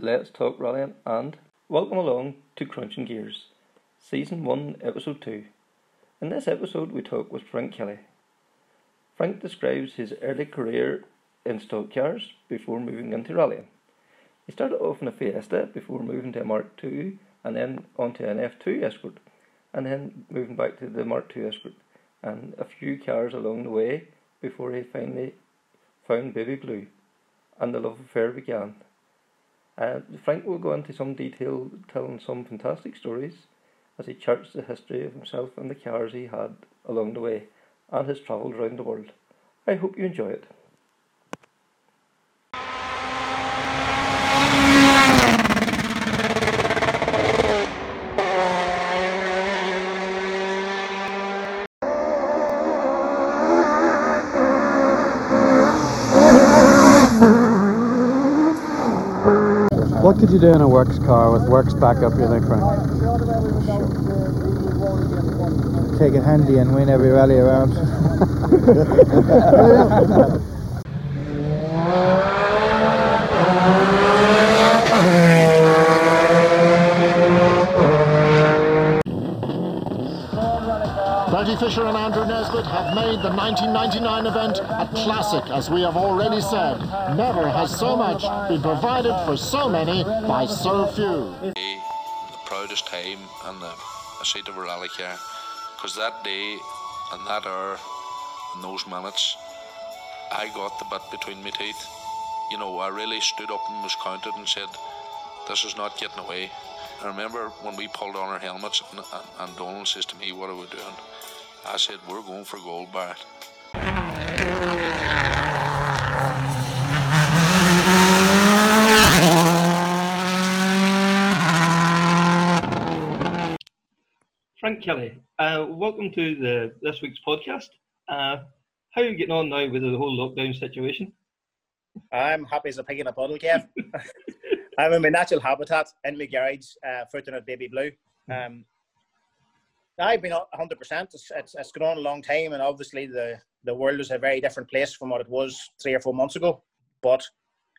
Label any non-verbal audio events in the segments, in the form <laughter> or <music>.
Let's Talk Rallying and welcome along to Krunching Gears, Season 1, Episode 2. In this episode, we talk with Frank Kelly. Frank describes his early career in stock cars before moving into rallying. He started off in a Fiesta before moving to a Mark II and then onto an F2 Escort and then moving back to the Mark II Escort and a few cars along the way before he finally found Baby Blue and the love affair began. Uh, Frank will go into some detail telling some fantastic stories as he charts the history of himself and the cars he had along the way and his travels around the world. I hope you enjoy it. What could you do in a works car with works back up, you think, Frank? take it handy and win every rally around. <laughs> <laughs> Fisher and Andrew Nesbitt have made the 1999 event a classic, as we have already said. Never has so much been provided for so many by so few. the proudest time in the seat of a rally car because that day and that hour and those minutes I got the bit between my teeth. You know, I really stood up and was counted and said, This is not getting away. I remember when we pulled on our helmets and, and, and Donald says to me, What are we doing? I said, We're going for gold, Barrett. Frank Kelly, uh, welcome to the this week's podcast. Uh, how are you getting on now with the whole lockdown situation? I'm happy as a pig in a puddle, Kev. <laughs> I'm in my natural habitat in my garage, uh, footing at Baby Blue. Um, I've been 100%. It's, it's, it's gone on a long time, and obviously the, the world is a very different place from what it was three or four months ago. But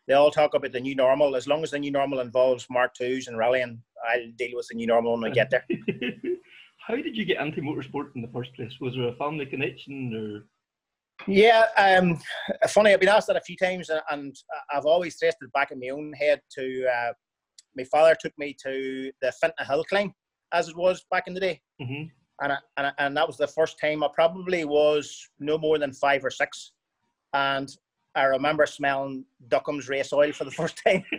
they all talk about the new normal. As long as the new normal involves Mark IIs and rallying, I'll deal with the new normal when we get there. <laughs> how did you get into motorsport in the first place? Was there a family connection or? Yeah, um, funny. I've been asked that a few times, and- and I've always traced it back in my own head to uh, my father took me to the Fintona Hill climb, as it was back in the day, hmm and I, and I, and that was the first time I probably was no more than five or six, and I remember smelling Duckham's race oil for the first time. <laughs>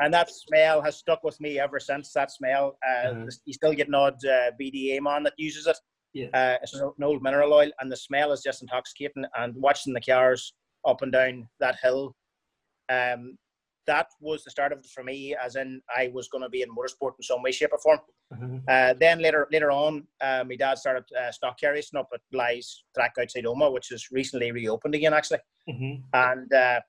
And that smell has stuck with me ever since. That smell, uh, Uh-huh. you still get an odd uh, BDA man that uses it. Yeah. Uh, it's an old mineral oil, and the smell is just intoxicating. And watching the cars up and down that hill, um, that was the start of it for me. As in, I was going to be in motorsport in some way, shape, or form. Uh-huh. Uh, then later, later on, uh, my dad started uh, stock car racing up at Bly's track outside Omagh, which is recently reopened again, actually. hmm And uh,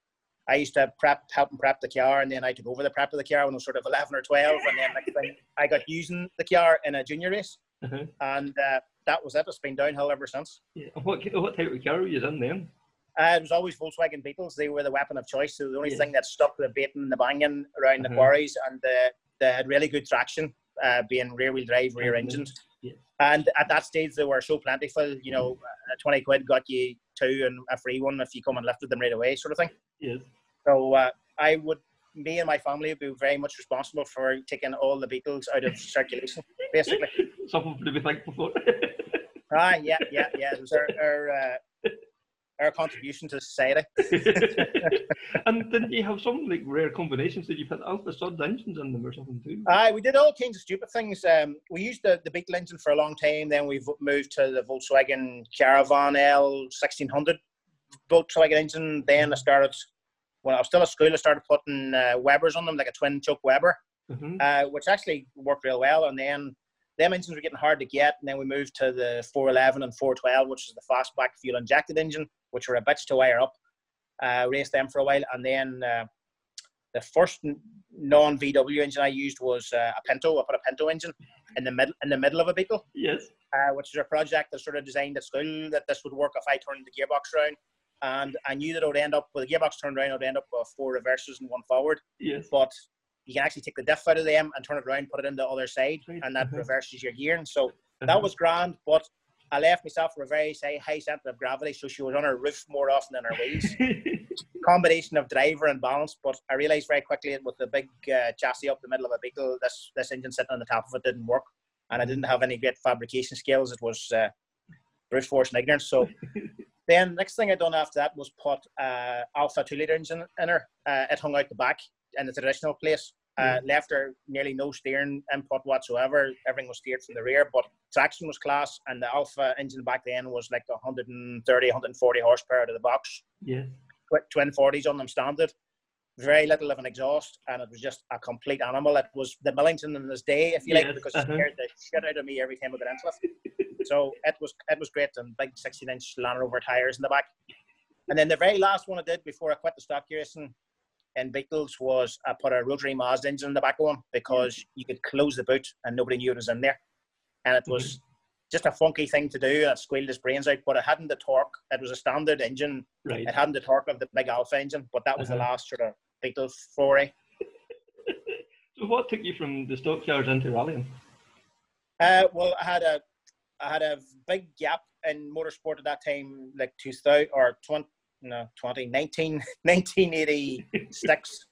I used to prep, help him prep the car, and then I took over the prep of the car when I was sort of 11 or 12. And then thing, I got using the car in a junior race, Uh-huh. and uh, that was it. It's been downhill ever since. Yeah. What what type of car were you in then? Uh, it was always Volkswagen Beetles. They were the weapon of choice. They were the only Yeah. thing that stuck the baiting, the banging around the Uh-huh. quarries, and they had really good traction, uh, being rear-wheel drive, rear Mhm. engined. Yeah. And at that stage, they were so plentiful. You know, uh, 20 quid got you two and a free one if you come and lifted them right away, sort of thing. Yes. So uh, I would, me and my family would be very much responsible for taking all the Beetles out of circulation, basically. Something to be thankful for. <laughs> ah, yeah, yeah, yeah. It was our, our, uh, our contribution to society. <laughs> and didn't you have some like rare combinations? Did you put Alfa Sud engines in them or something too? Aye, we did all kinds of stupid things. Um, we used the, the Beetle engine for a long time. Then we've moved to the Volkswagen Caravan L 1600 Volkswagen engine. Then I started, when I was still at school, I started putting uh, Webers on them, like a twin choke Weber, Mhm. uh, which actually worked real well. And then them engines were getting hard to get. And then we moved to the 411 and 412, which is the fastback fuel injected engine, which were a bitch to wire up. Uh, raced them for a while. And then uh, the first non VW engine I used was uh, a Pinto. I put a Pinto engine in the middle in the middle of a Beetle, Yes. uh, which is a project that sort of designed at school that this would work if I turned the gearbox around. And I knew that I would end up with the gearbox turned around, I'd end up with four reverses and one forward. Yes. But you can actually take the diff out of them and turn it around, put it in the other side, and that uh-huh. reverses your gearing. So Uh-huh. that was grand, but I left myself with a very say, high center of gravity, so she was on her roof more often than her wheels. <laughs> Combination of driver and balance, but I realised very quickly with the big uh, chassis up the middle of a Beetle, this this engine sitting on the top of it didn't work, and I didn't have any great fabrication skills. It was uh, brute force and ignorance. So then next thing I done after that was put uh, Alfa two liter engine in her. Uh, it hung out the back in the traditional place. Uh, left her nearly no steering input whatsoever. Everything was steered from the rear, but traction was class, and the Alfa engine back then was like 130, 140 horsepower out of the box. yeah. Tw- Twin 40s on them standard. Very little of an exhaust, and it was just a complete animal. It was the Millington in his day, if you like, Yes, because it uh-huh. scared the shit out of me every time I got into it. <laughs> So it was it was great, and big 16 inch Land Rover tires in the back. And then the very last one I did before I quit the stock racing in Beetles was I put a rotary Mazda engine in the back of one because you could close the boot and nobody knew it was in there. And it was just a funky thing to do. It squealed his brains out, but it hadn't the torque. It was a standard engine. Right. It hadn't the torque of the big Alfa engine, but that was the Uh-huh. last sort of Beetle foray. <laughs> So what took you from the stockyards into rallying? Uh, well, I had a I had a big gap in motorsport at that time, like 2000 or 20, no, 20, 19, <laughs> 1986.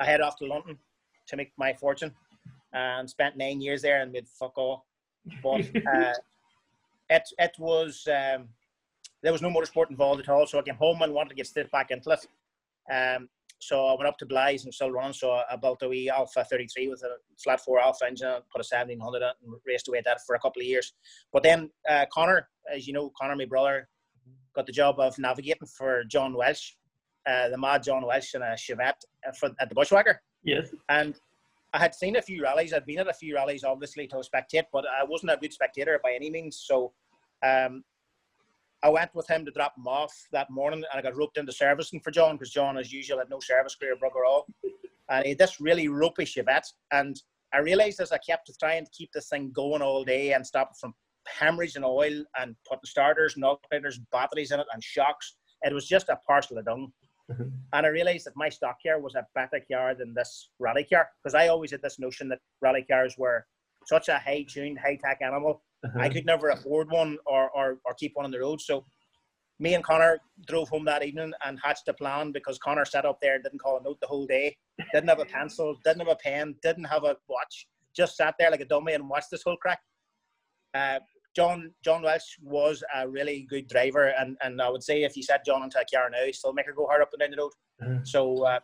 I head off to London to make my fortune and spent nine years there and made fuck all. But <laughs> uh, it it was um, there was no motorsport involved at all. So I came home and wanted to get straight back into it. Um, so I went up to Blythe and still running. So I built a wee Alfa 33 with a flat four Alfa engine, put a 1700 in it and raced away at that for a couple of years. But then uh, Connor, as you know, Connor, my brother, got the job of navigating for John Welsh, uh, the mad John Welsh and a Chevette uh, for, at the Bushwhacker. Yes. And I had seen a few rallies. I'd been at a few rallies, obviously, to spectate, but I wasn't a good spectator by any means. So um, I went with him to drop him off that morning, and I got roped into servicing for John because John, as usual, had no service career, bugger all. And he had this really ropey Chevette. And I realised as I kept trying to keep this thing going all day and stop it from hemorrhaging oil and putting starters and alternators and batteries in it and shocks, it was just a parcel of dung. And I realised that my stock car was a better car than this rally car because I always had this notion that rally cars were such a high tuned, high tech animal. Uh-huh. I could never afford one or, or, or keep one on the road. So me and Connor drove home that evening and hatched a plan because Connor sat up there, didn't call a note the whole day, didn't have a pencil, didn't have a pen, didn't have a watch, just sat there like a dummy and watched this whole crack. Uh, John John Welsh was a really good driver, and, and I would say if you set John into a car now, he'd still make her go hard up and down the road. Uh-huh. So uh,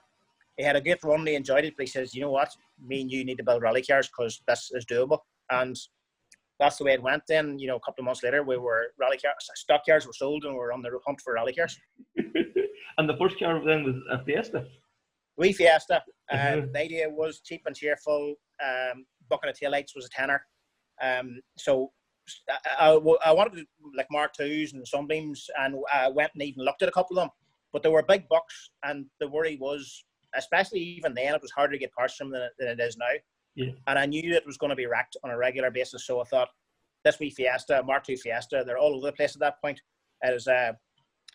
he had a good run, he enjoyed it, but he says, you know what, me and you need to build rally cars because this is doable. And that's the way it went. Then, you know, a couple of months later, we were rally cars, stock cars were sold, and we were on the hunt for rally cars. <laughs> and the first car then was a Fiesta. We Fiesta. Uh, Mhm. The idea was cheap and cheerful. Um, bucket of taillights was a tenner. Um, so I, I, I wanted to, like Mark twos and sunbeams, and I went and even looked at a couple of them. But they were big bucks, and the worry was, especially even then, it was harder to get parts from than, than it is now. Yeah. And I knew it was going to be wrecked on a regular basis, so I thought this wee Fiesta, Mark II Fiesta, they're all over the place at that point. It was uh,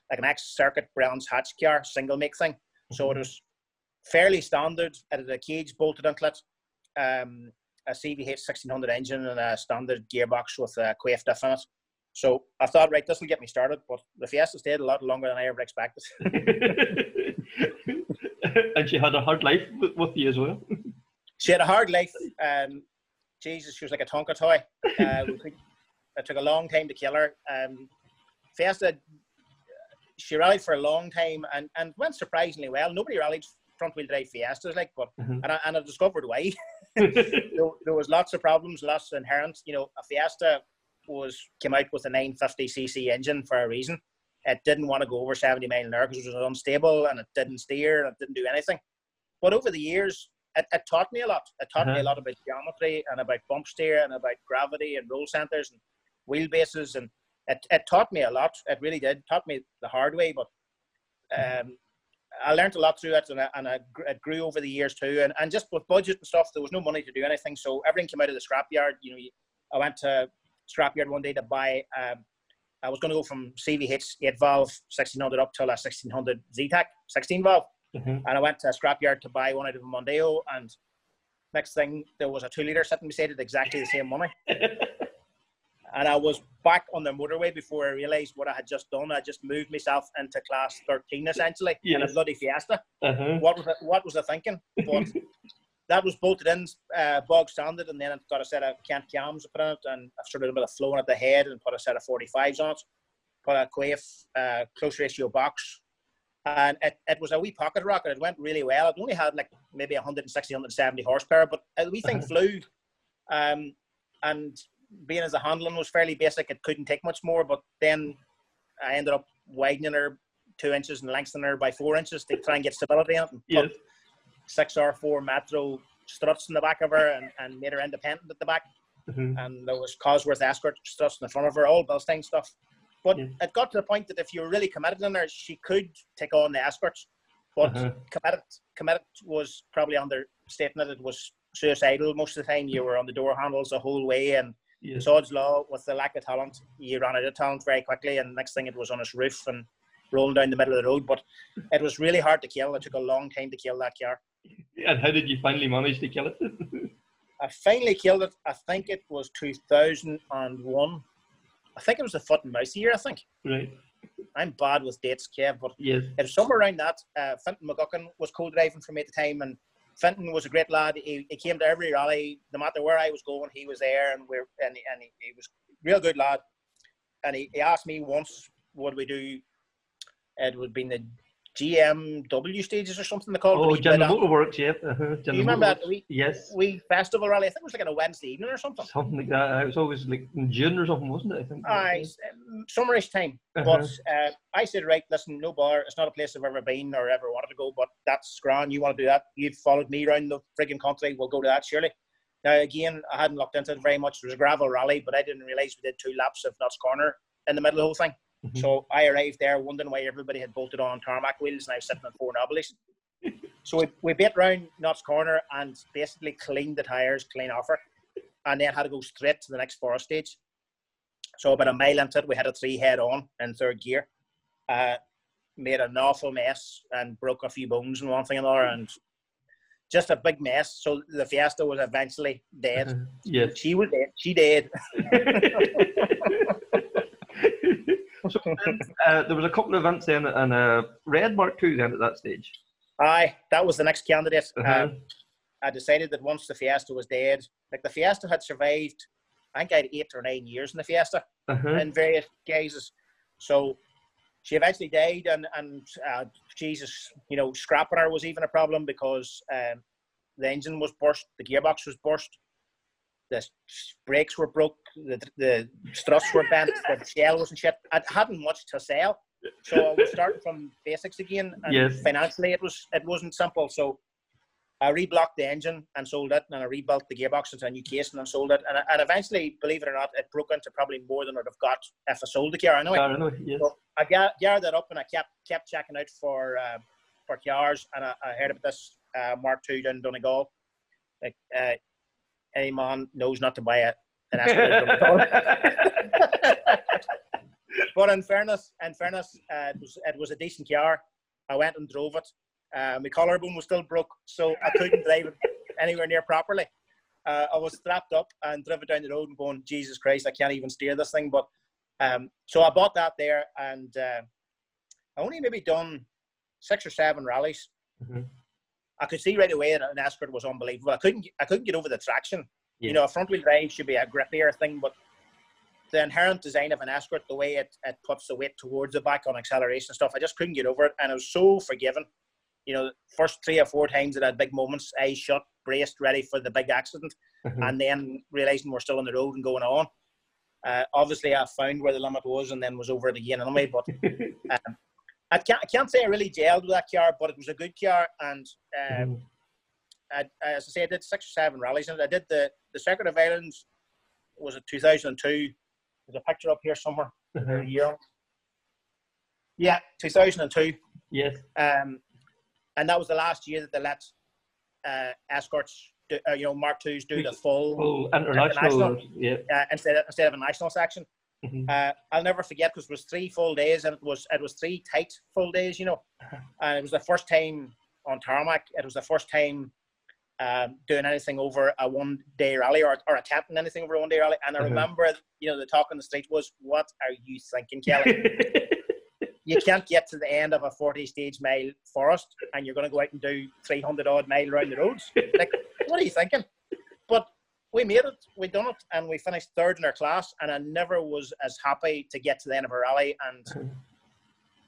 like an ex-circuit Brands Hatch car, single make thing. So it was fairly standard. It had a cage bolted into it, um, a CVH 1600 engine and a standard gearbox with a Quaife diff in it. So I thought, right, this will get me started. But the Fiesta stayed a lot longer than I ever expected. <laughs> and she had a hard life with, with you as well. <laughs> She had a hard life. Um, Jesus, she was like a Tonka toy. Uh, it took a long time to kill her. Um, Fiesta, she rallied for a long time and, and went surprisingly well. Nobody rallied front wheel drive Fiestas, like, but Mhm. and I, and I discovered why. <laughs> <laughs> there, there was lots of problems, lots of inherent. You know, a Fiesta was came out with a 950cc engine for a reason. It didn't want to go over 70 mile an hour because it was unstable and it didn't steer and it didn't do anything. But over the years, it, it taught me a lot. It taught me Uh-huh. a lot about geometry and about bump steer and about gravity and roll centers and wheelbases and it, it taught me a lot. It really did. It taught me the hard way, but um, I learned a lot through it, and, I, and I, it grew over the years too. And, and just with budget and stuff, there was no money to do anything, so everything came out of the scrapyard. You know, I went to scrapyard one day to buy. Um, I was going to go from CVH eight valve 1600 up to a 1600 Zetec 16 valve. Mhm. and I went to a scrapyard to buy one out of a Mondeo, and next thing there was a two liter sitting beside it, exactly the same money. <laughs> and I was back on the motorway before I realised what I had just done. I just moved myself into class thirteen essentially in a bloody Fiesta. Uh-huh. What was I, what was I thinking? But <laughs> that was bolted in, uh, bog standard, and then I've got a set of Kent cams put in it, and I've started a bit of flowing at the head, and put a set of 45s on it, put a Quaife uh, close ratio box, and it, it was a wee pocket rocket. It went really well. It only had like maybe 160, 170 horsepower, but the wee thing flew. Um, and being as the handling was fairly basic, it couldn't take much more. But then I ended up widening her two inches and lengthening her by four inches to try and get stability in it. And Yes. six or four Metro struts in the back of her and, and made her independent at the back. Mhm. And there was Cosworth Escort struts in the front of her, all Bilstein stuff. But Yeah. it got to the point that if you were really committed in her, she could take on the escorts. But Uh-huh. committed, committed was probably understating it. It was suicidal most of the time. You were on the door handles the whole way, and Yes. Sod's Law, with the lack of talent, he ran out of talent very quickly, and next thing it was on his roof and rolling down the middle of the road. But it was really hard to kill. It took a long time to kill that car. And how did you finally manage to kill it? <laughs> I finally killed it. I think it was 2001. I think it was the foot and mouse year. I think right. I'm bad with dates, Kev, but Yes. it was somewhere around that. Uh, Finton McGuckin was co-driving for me at the time, and Finton was a great lad. He, he came to every rally, no matter where I was going, he was there, and we're and, he- and he, he was real good lad. And he, he asked me once, What "Would we do?" It would be the GMW stages or something they called. It. Oh, but he did General a- Motorworks, yeah. <laughs> Uh-huh. Do you remember that wee, Yes. We festival rally? I think it was like on a Wednesday evening or something. Something like that. It was always like in June or something, wasn't it? I think. Aye, um, summerish time. Uh-huh. But uh, I said, right, listen, no bar. It's not a place I've ever been or ever wanted to go, but that's grand. You want to do that? You've followed me around the frigging country. We'll go to that, surely. Now, again, I hadn't looked into it very much. It was a gravel rally, but I didn't realise we did two laps of Nutts Corner in the middle of the whole thing. Mhm. So I arrived there wondering why everybody had bolted on tarmac wheels and I was sitting on four knobblies. <laughs> so we, we bit round Nutts Corner and basically cleaned the tyres clean off her and then had to go straight to the next forest stage. So about a mile into it, we had a three head on in third gear. Uh, made an awful mess and broke a few bones and one thing and another and just a big mess. So the Fiesta was eventually dead. Uh-huh. <laughs> Yes. She was dead. She dead. <laughs> so then, uh, there was a couple of events then, and uh, Red Mark II then at that stage. Aye, that was the next candidate. Uh-huh. Um, I decided that once the Fiesta was dead, like the Fiesta had survived, I think I had eight or nine years in the Fiesta Uh-huh. in various guises. So she eventually died, and and uh, Jesus, you know, scrapping her was even a problem because um, the engine was burst, the gearbox was burst, the brakes were broke, the the struts were bent, the shell wasn't shit. I hadn't much to sell, so I was starting from basics again. And Yes. financially, it was it wasn't simple. So I reblocked the engine and sold it, and I rebuilt the gearbox into a new casing and sold it. And, and eventually, believe it or not, it broke into probably more than I'd have got if I sold the car anyway. Car, anyway, yes. So I ga- gathered that up and I kept kept checking out for uh, for cars, and I, I heard about this uh, Mark II down in Donegal. Like uh, any man knows not to buy a, an <laughs> Escalade Donegal. <laughs> but in fairness, in fairness, uh, it was it was a decent car. I went and drove it. Uh, my collarbone was still broke, so I couldn't drive it anywhere near properly. Uh, I was strapped up and driven down the road and going, Jesus Christ, I can't even steer this thing. But um, so I bought that there, and uh, I only maybe done six or seven rallies. Mhm. I could see right away that an Escort was unbelievable. I couldn't I couldn't get over the traction. Yeah. You know, a front wheel drive should be a grippier thing, but the inherent design of an Escort, the way it, it puts the weight towards the back on acceleration stuff, I just couldn't get over it. And I was so forgiven. You know, first three or four times that I had big moments, eyes shut, braced, ready for the big accident, Mhm. and then realizing we're still on the road and going on. Uh, obviously, I found where the limit was and then was over it again anyway. But <laughs> um, I, can't, I can't say I really gelled with that car, but it was a good car. And uh, Mhm. I, as I say, I did six or seven rallies in it. I did the, the Circuit of Ireland, was it 2002? There's a picture up here somewhere. Mhm. A year. Yeah, 2002. Yes. Um, and that was the last year that they let uh, escorts, do, uh, you know, Mark IIs do the full Oh, international. International. Yeah. uh, instead of, instead of a national section. Mhm. Uh, I'll never forget because it was three full days and it was it was three tight full days, you know. And it was the first time on tarmac. It was the first time um, doing anything over a one day rally or, or attempting anything over a one day rally. And I Uh-huh. remember, you know, the talk on the street was, "What are you thinking, Kelly? <laughs> you can't get to the end of a 40 stage mile forest and you're going to go out and do 300 odd mile around the roads. Like, what are you thinking? But we made it, we done it, and we finished third in our class. And I never was as happy to get to the end of a rally. And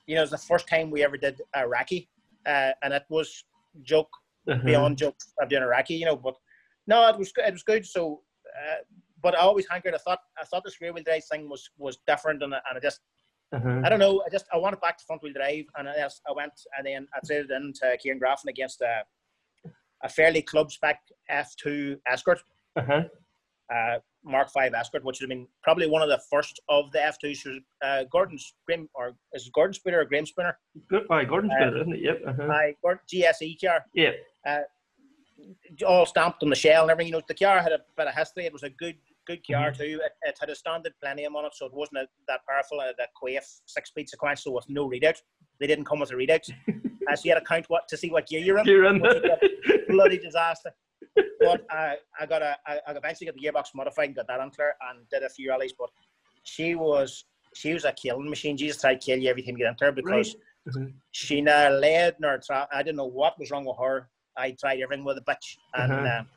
you know, it was the first time we ever did a Iraqi, uh, and it was joke Uh-huh. beyond joke of doing Iraqi, you know. But no, it was good. It was good. So, uh, but I always hankered. I thought I thought this rear wheel drive thing was was different, and, I- and I just Uh-huh. I don't know. I just I wanted back to front wheel drive, and I, just- I went and then I traded into Kieran Graffin against a a fairly club spec F2 Escort, Uh-huh. uh, Mark Five Escort, which would have been probably one of the first of the F2s. Uh, Gordon's Graham or is it Gordon Spooner or Graham Spooner? Good by Gordon's Uh, isn't it? Yep. Uh-huh. I Gordon GSE car, Yeah. all stamped on the shell and everything. You know, the car had a bit of history. It was a good good car Mhm. too. It, it had a standard plenum on it, so it wasn't a, that powerful. It had a Quaife six speed sequential with no readout. They didn't come with a readout, <laughs> uh, so you had to count what to see what gear you're in. You're in which was a bloody <laughs> disaster. But I, I got a, I, I eventually got the gearbox modified and got that on clear and did a few rallies. But she was, she was a killing machine. She just tried to kill you every time you get into her because Mhm. she neither led nor tra- I didn't know what was wrong with her. I tried everything with a bitch and Uh-huh. um,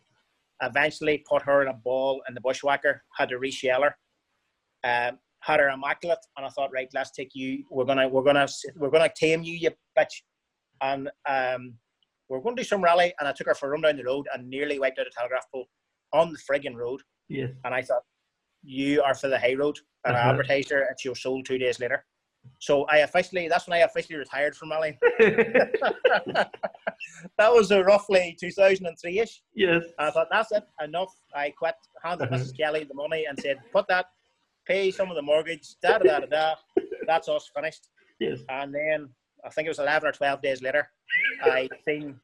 eventually put her in a ball in the bushwhacker. Had to reshell her. Um, had her immaculate, and I thought, right, let's take you. We're gonna, we're gonna, we're gonna tame you, you bitch. And um, we're going to do some rally, and I took her for a run down the road and nearly wiped out a telegraph pole on the frigging road. Yes. And I thought, you are for the high road. And I Uh-huh. advertised her, and she was sold two days later. So I officially, that's when I officially retired from rallying. <laughs> <laughs> that was uh, roughly 2003 ish. yes. I thought, that's it, enough. I quit, handed Uh-huh. Mrs. Kelly the money and said, put that, pay some of the mortgage, da da da da da. That's us finished. Yes. And then I think it was 11 or 12 days later, I seen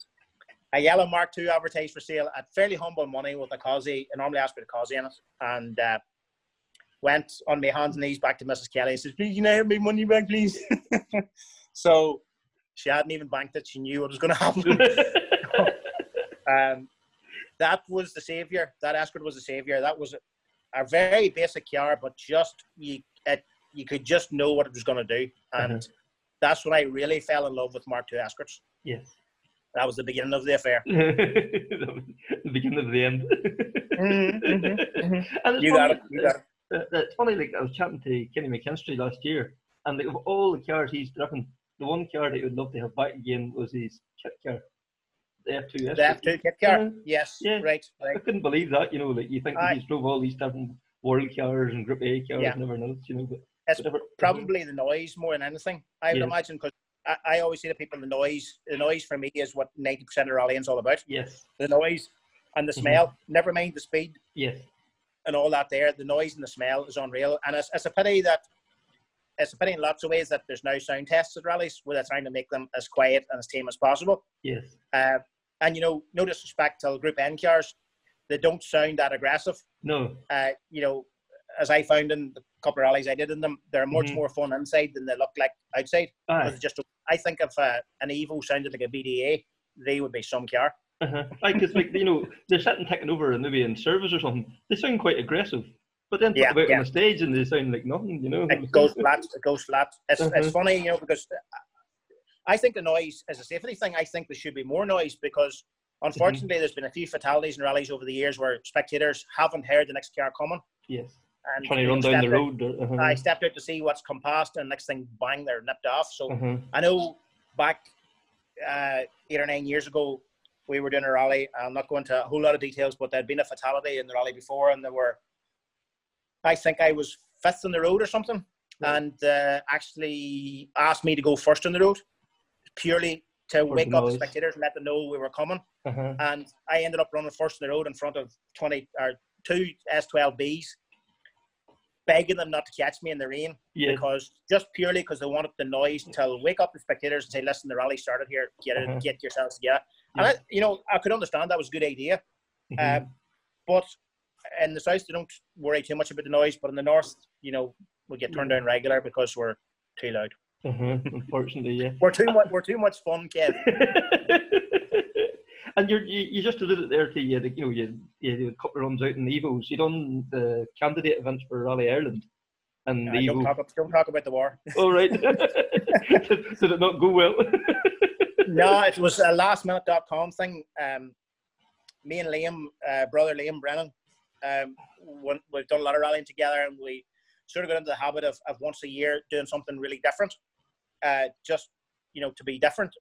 a yellow Mark II advertised for sale at fairly humble money with a Causey, I normally asked for the Causey in it, and uh, went on my hands and knees back to Mrs. Kelly and said, Please, can I have my money back, please? <laughs> so she hadn't even banked it. She knew what was going to happen. <laughs> um, that was the savior. That Escort was the savior. That was a, a very basic car, but just you, it, you could just know what it was going to do, and that's when I really fell in love with Mark II Escorts. yes. That was the beginning of the affair. <laughs> the beginning of the end. Mm-hmm, mm-hmm, mm-hmm. <laughs> You got funny, it. You got it. It's funny, like I was chatting to Kenny McKinstry last year, and like, of all the cars he's driven, the one car that he would love to have back again was his kit car, the F2S. The F2 kit car. Yeah. Yes. Yeah. Right. I couldn't believe that, you know, like you think that he's drove all these different world cars and Group A cars Yeah. and everything else, you know. But It's probably the noise more than anything. I would Yes. imagine because I, I always say to people the noise. The noise for me is what ninety percent of rallying's all about. Yes, The noise and the Mhm. smell. Never mind the speed yes, and all that. There, the noise and the smell is unreal. And it's, it's a pity that it's a pity in lots of ways that there's no sound tests at rallies where they're trying to make them as quiet and as tame as possible. yes. Uh, and you know, no disrespect to Group N cars, they don't sound that aggressive. No, uh, you know, as I found in the couple of rallies I did in them, they're much Mhm. more fun inside than they look like outside. aye. Just, I think if uh, an Evo sounded like a BDA, they would be some car. Uh-huh. Because like you know they're sitting taking over and maybe in service or something. They sound quite aggressive, but then put Yeah, them out yeah. on the stage and they sound like nothing. You know. It goes flat. It goes flat. It's, it's Mhm. funny, you know, because I think the noise is a safety thing. I think there should be more noise because unfortunately there's been a few fatalities in rallies over the years where spectators haven't heard the next car coming. Yes. And Trying to run down the out- road. Uh-huh. I stepped out to see what's come past, and next thing, bang, they're nipped off. So Uh-huh. I know back uh, eight or nine years ago, we were doing a rally. I'm not going to a whole lot of details, but there'd been a fatality in the rally before, and there were, I think I was fifth on the road or something, and uh, actually asked me to go first on the road, purely to For wake up the spectators and let them know we were coming. Uh-huh. And I ended up running first on the road in front of 20 or two S12Bs, begging them not to catch me in the rain Yes. because just purely because they wanted the noise to wake up the spectators and say, "Listen, the rally started here. Get it, Uh-huh. get yourselves together." And I, you know, I could understand that was a good idea, Mhm. um, but in the south they don't worry too much about the noise, but in the north, you know, we get turned down regular because we're too loud. Uh-huh. <laughs> Unfortunately, yeah. We're too much. We're too much fun, Kev. <laughs> And you're, you you just alluded there to you, you know you you a couple of runs out in the Evos. You done the candidate events for Rally Ireland, and Uh, the don't, talk, don't talk about the war. All right. <laughs> <laughs> did, did it not go well? <laughs> no, it was a lastminute.com thing. Um, me and Liam, uh, brother Liam Brennan, um, when, we've done a lot of rallying together and we sort of got into the habit of, of once a year doing something really different. Uh, just, you know, to be different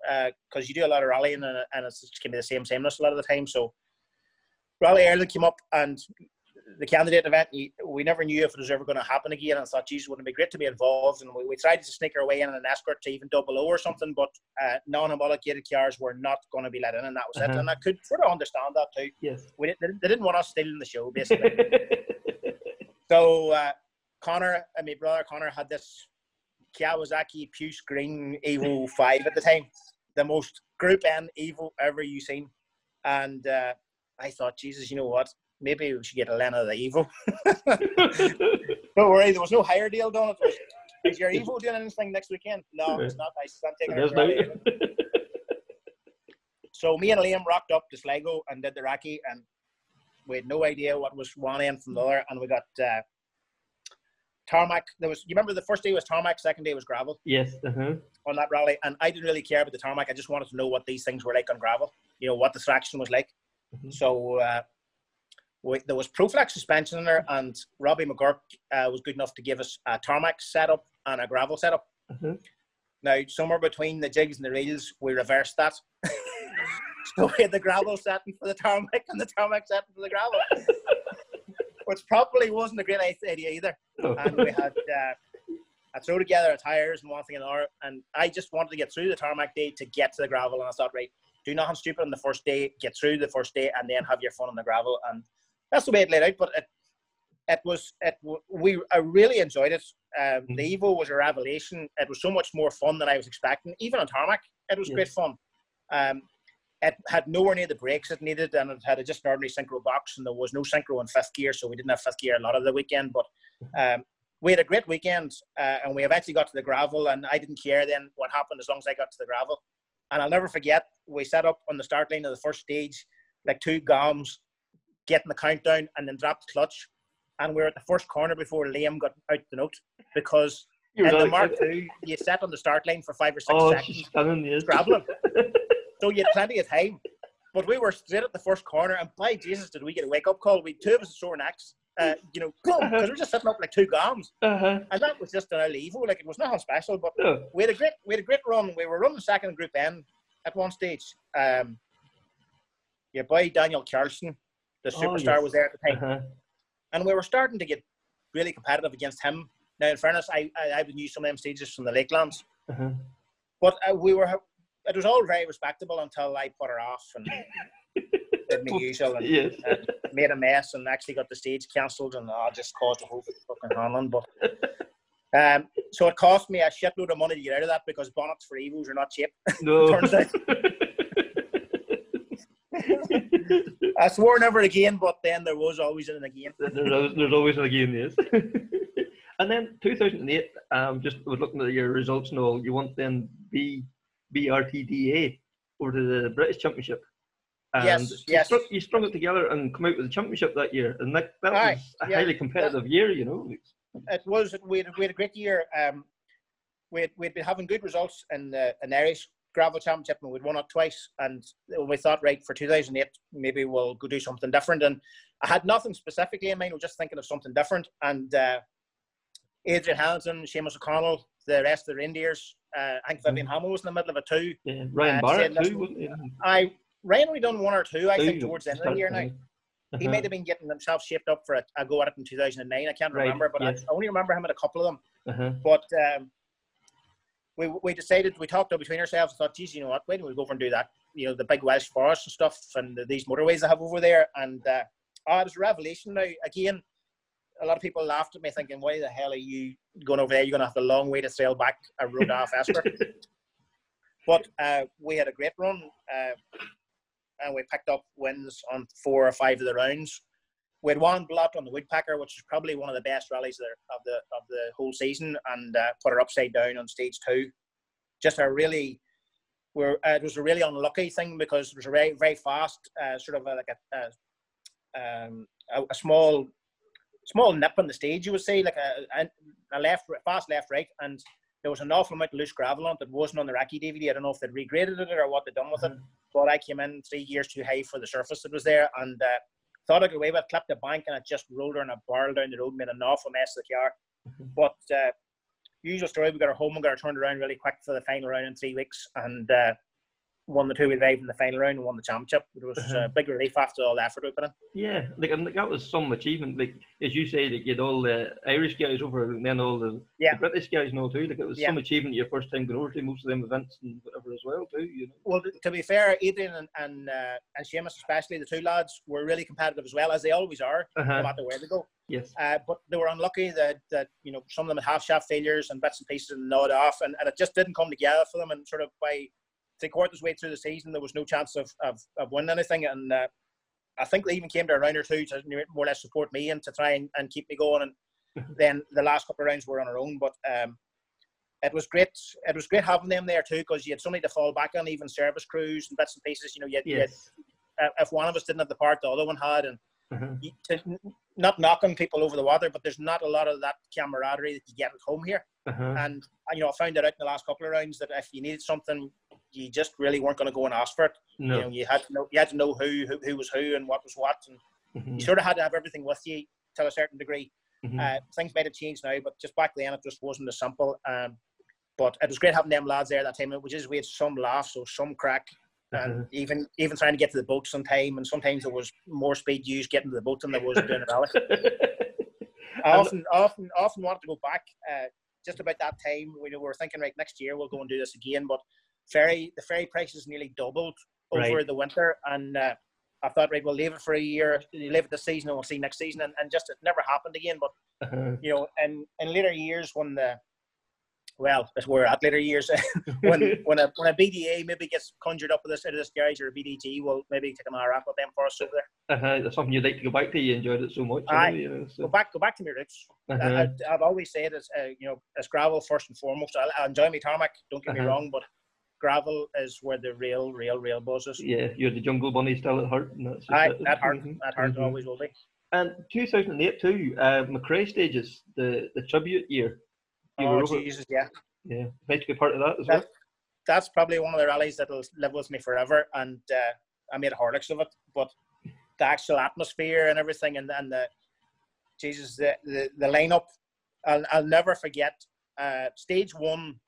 because you do a lot of rallying and, and it's just can be the same sameness a lot of the time. So Rally Ireland came up and the candidate event, we never knew if it was ever going to happen again. And I thought, geez, wouldn't it be great to be involved? And we, we tried to sneak our way in an escort to even double O or something, but uh, non homologated cars were not going to be let in, and that was it. Uh-huh. And I could sort of understand that too. yes. We didn't, they didn't want us stealing the show, basically. <laughs> so uh, Connor and my brother Connor had this Kawasaki Puce Green Evo <laughs> 5 at the time, the most Group N Evo ever you seen. And uh, I thought, Jesus, you know what? Maybe we should get a Lena the Evo. <laughs> Don't worry, there was no higher deal done. It was, is your Evo doing anything next weekend? No, it's not. I, I'm taking it. So me and Liam rocked up to Sligo and did the recce, and we had no idea what was one end from the other, and we got uh, tarmac. There was you remember the first day was tarmac, second day was gravel yes. Uh-huh. on that rally, and I didn't really care about the tarmac. I just wanted to know what these things were like on gravel. You know what the traction was like. Mhm. So uh, we, there was Proflex suspension in there, and Robbie McGurk uh, was good enough to give us a tarmac setup and a gravel setup. Uh-huh. Now, somewhere between the jigs and the reels, we reversed that. <laughs> so we had the gravel setting for the tarmac and the tarmac setting for the gravel, which probably wasn't a great idea either. And we had <laughs> uh, I throw together tires and one thing and another, and I just wanted to get through the tarmac day to get to the gravel. And I thought, right, do nothing stupid on the first day, get through the first day, and then have your fun on the gravel. And that's the way it laid out. But it, it was, it we, I really enjoyed it. Um, the Evo was a revelation. It was so much more fun than I was expecting. Even on tarmac, it was Yeah. great fun. Um, it had nowhere near the brakes it needed, and it had a just an ordinary synchro box, and there was no synchro in fifth gear, so we didn't have fifth gear a lot of the weekend. But um, we had a great weekend, uh, and we eventually got to the gravel, and I didn't care then what happened as long as I got to the gravel. And I'll never forget, we set up on the start line of the first stage, like two goms, getting the countdown, and then dropped the clutch. And we were at the first corner before Liam got out the note because You in the like, Mark II, you set on the start line for five or six Oh, seconds she's stunning, yes. graveling. <laughs> so you had plenty of time. But we were straight at the first corner, and by Jesus, did we get a wake up call? We two of us sore necks, uh, you know, because we were just sitting up like two goms, Uh-huh. and that was just an Evo. Like it was nothing special, but Oh, we had a great, we had a great run. We were running second in Group N at one stage. Um, your boy Daniel Carlson, the Oh, superstar, yes. was there at the time uh-huh. and we were starting to get really competitive against him. Now, in fairness, I I, I knew some of them stages from the Lakelands, Uh-huh. but uh, we were it was all very respectable until I put her off and <laughs> did my usual and Yes. made a mess and actually got the stage cancelled and I just caused a whole fucking handling. But um, so it cost me a shitload of money to get out of that because bonnets for evils are not cheap. <laughs> No. Turns out. I swore never again, but then there was always an again. there's, always, there's always an again, yes. <laughs> and then 2008, um, just was looking at your results and all, you want then B, BTRDA over to the British Championship. And Yes, you yes. Strung, you strung it together and come out with the championship that year. And that, that Aye, was a yeah. highly competitive year, you know. it was we had, we had a great year. Um, we had, we'd been having good results in the in Irish gravel championship, and we'd won it twice. And we thought, right, for 2008, maybe we'll go do something different. And I had nothing specifically in mind. We were just thinking of something different. And uh, Adrian Hamilton, Seamus O'Connell, the rest of the reindeers, uh, I think Vivian Hamill was in the middle of a two. Yeah, Ryan Uh, Barrett said, too. I Ryan only done one or two, I Two, think, towards the end of the year now. He Uh-huh. might have been getting himself shaped up for a, a go at it in 2009. I can't Right, remember, but yes. I only remember him at a couple of them. Uh-huh. But um, we we decided we talked up between ourselves. and Thought, geez, you know what? Why don't we go over and do that? You know, the big Welsh forests and stuff, and the, these motorways they have over there. And uh, oh, it was a revelation. Now again, a lot of people laughed at me, thinking, "Why the hell are you going over there? You're going to have a long way to sail back a road off Esker." <laughs> but uh, we had a great run, uh, and we picked up wins on four or five of the rounds. We had one blot on the Woodpecker, which is probably one of the best rallies of the of the, of the whole season, and uh, put her upside down on stage two. Just a really we're, uh, it was a really unlucky thing because it was a very very fast uh, sort of a, like a, a, um, a, a small small nip on the stage you would say like a, a, a left fast left right and there was an awful amount of loose gravel on it that wasn't on the recce DVD. I don't know if they'd regraded it or what they'd done with it. But I came in three years too high for the surface that was there and uh, thought I could away with it, clipped the bank and it just rolled her in a barrel down the road, made an awful mess of the car. But uh, usual story, we got her home and got her turned around really quick for the final round in three weeks and uh, won the two wheel drive in the final round and won the championship. It was Uh-huh. a big relief after all the effort we put in. Yeah, like, and that was some achievement. Like as you say, like you had all the Irish guys over, and then all the, Yeah. the British guys all too. Like it was Yeah. some achievement your first time going over to most of them events and whatever as well too. You know. Well, to be fair, Adrian and and, uh, and Seamus, especially the two lads, were really competitive as well as they always are, Uh-huh. no matter where they go. Yes. Uh, but they were unlucky that that you know some of them had half shaft failures and bits and pieces and nod off, and, and it just didn't come together for them. And sort of by three quarters way through the season, there was no chance of of, of winning anything. And uh, I think they even came to a round or two to more or less support me and to try and, and keep me going. And <laughs> then the last couple of rounds were on our own, but. Um, it was great. It was great having them there too, because you had somebody to fall back on, even service crews and bits and pieces. You know, you had, you had uh, if one of us didn't have the part, the other one had, and Uh-huh. you, to, not knocking people over the water, but there's not a lot of that camaraderie that you get at home here. Uh-huh. And uh, you know, I found that out in the last couple of rounds that if you needed something, you just really weren't going to go and ask for it. No. You know, you had to know you had to know who, who who was who and what was what, and Mhm. you sort of had to have everything with you to a certain degree. Mhm. Uh, things might have changed now, but just back then it just wasn't as simple. Um, but it was great having them lads there that time, which is we had some laughs or some crack, and Uh-huh. even even trying to get to the boats on time. And sometimes there was more speed used getting to the boat than there was doing a rally. <laughs> I often, often, often wanted to go back. Uh, just about that time, we were thinking, right, next year we'll go and do this again. But ferry, the ferry prices nearly doubled over Right. the winter, and uh, I thought, right, we'll leave it for a year, leave it this season, and we'll see next season. And, and just it never happened again. But Uh-huh. you know, and in later years when the well, as we're at later years, <laughs> when <laughs> when a when a BDA maybe gets conjured up with this out of this garage or a BDG, we'll maybe take another rap with them for us over there. uh-huh. That's something you'd like to go back to. You enjoyed it so much. Aye. you know, so- Go back, go back to my roots. Uh-huh. I, I've always said it's uh, you know it's gravel first and foremost. I, I enjoy my tarmac. Don't get me Uh-huh. wrong, but gravel is where the real, real, real buzz is. Yeah, you're the jungle bunny still at heart. And that's Aye, it. at heart, Mhm, at heart, mhm. always will be. And 2008 too, uh, McRae stages, the, the tribute year. You Oh Jesus, yeah. Yeah, nice to be part of that as well. That's probably one of the rallies that'll live with me forever. And uh, I made a Horlicks of it, but the actual atmosphere and everything, and, and the Jesus, the the, the lineup, I'll, I'll never forget. Uh, stage one,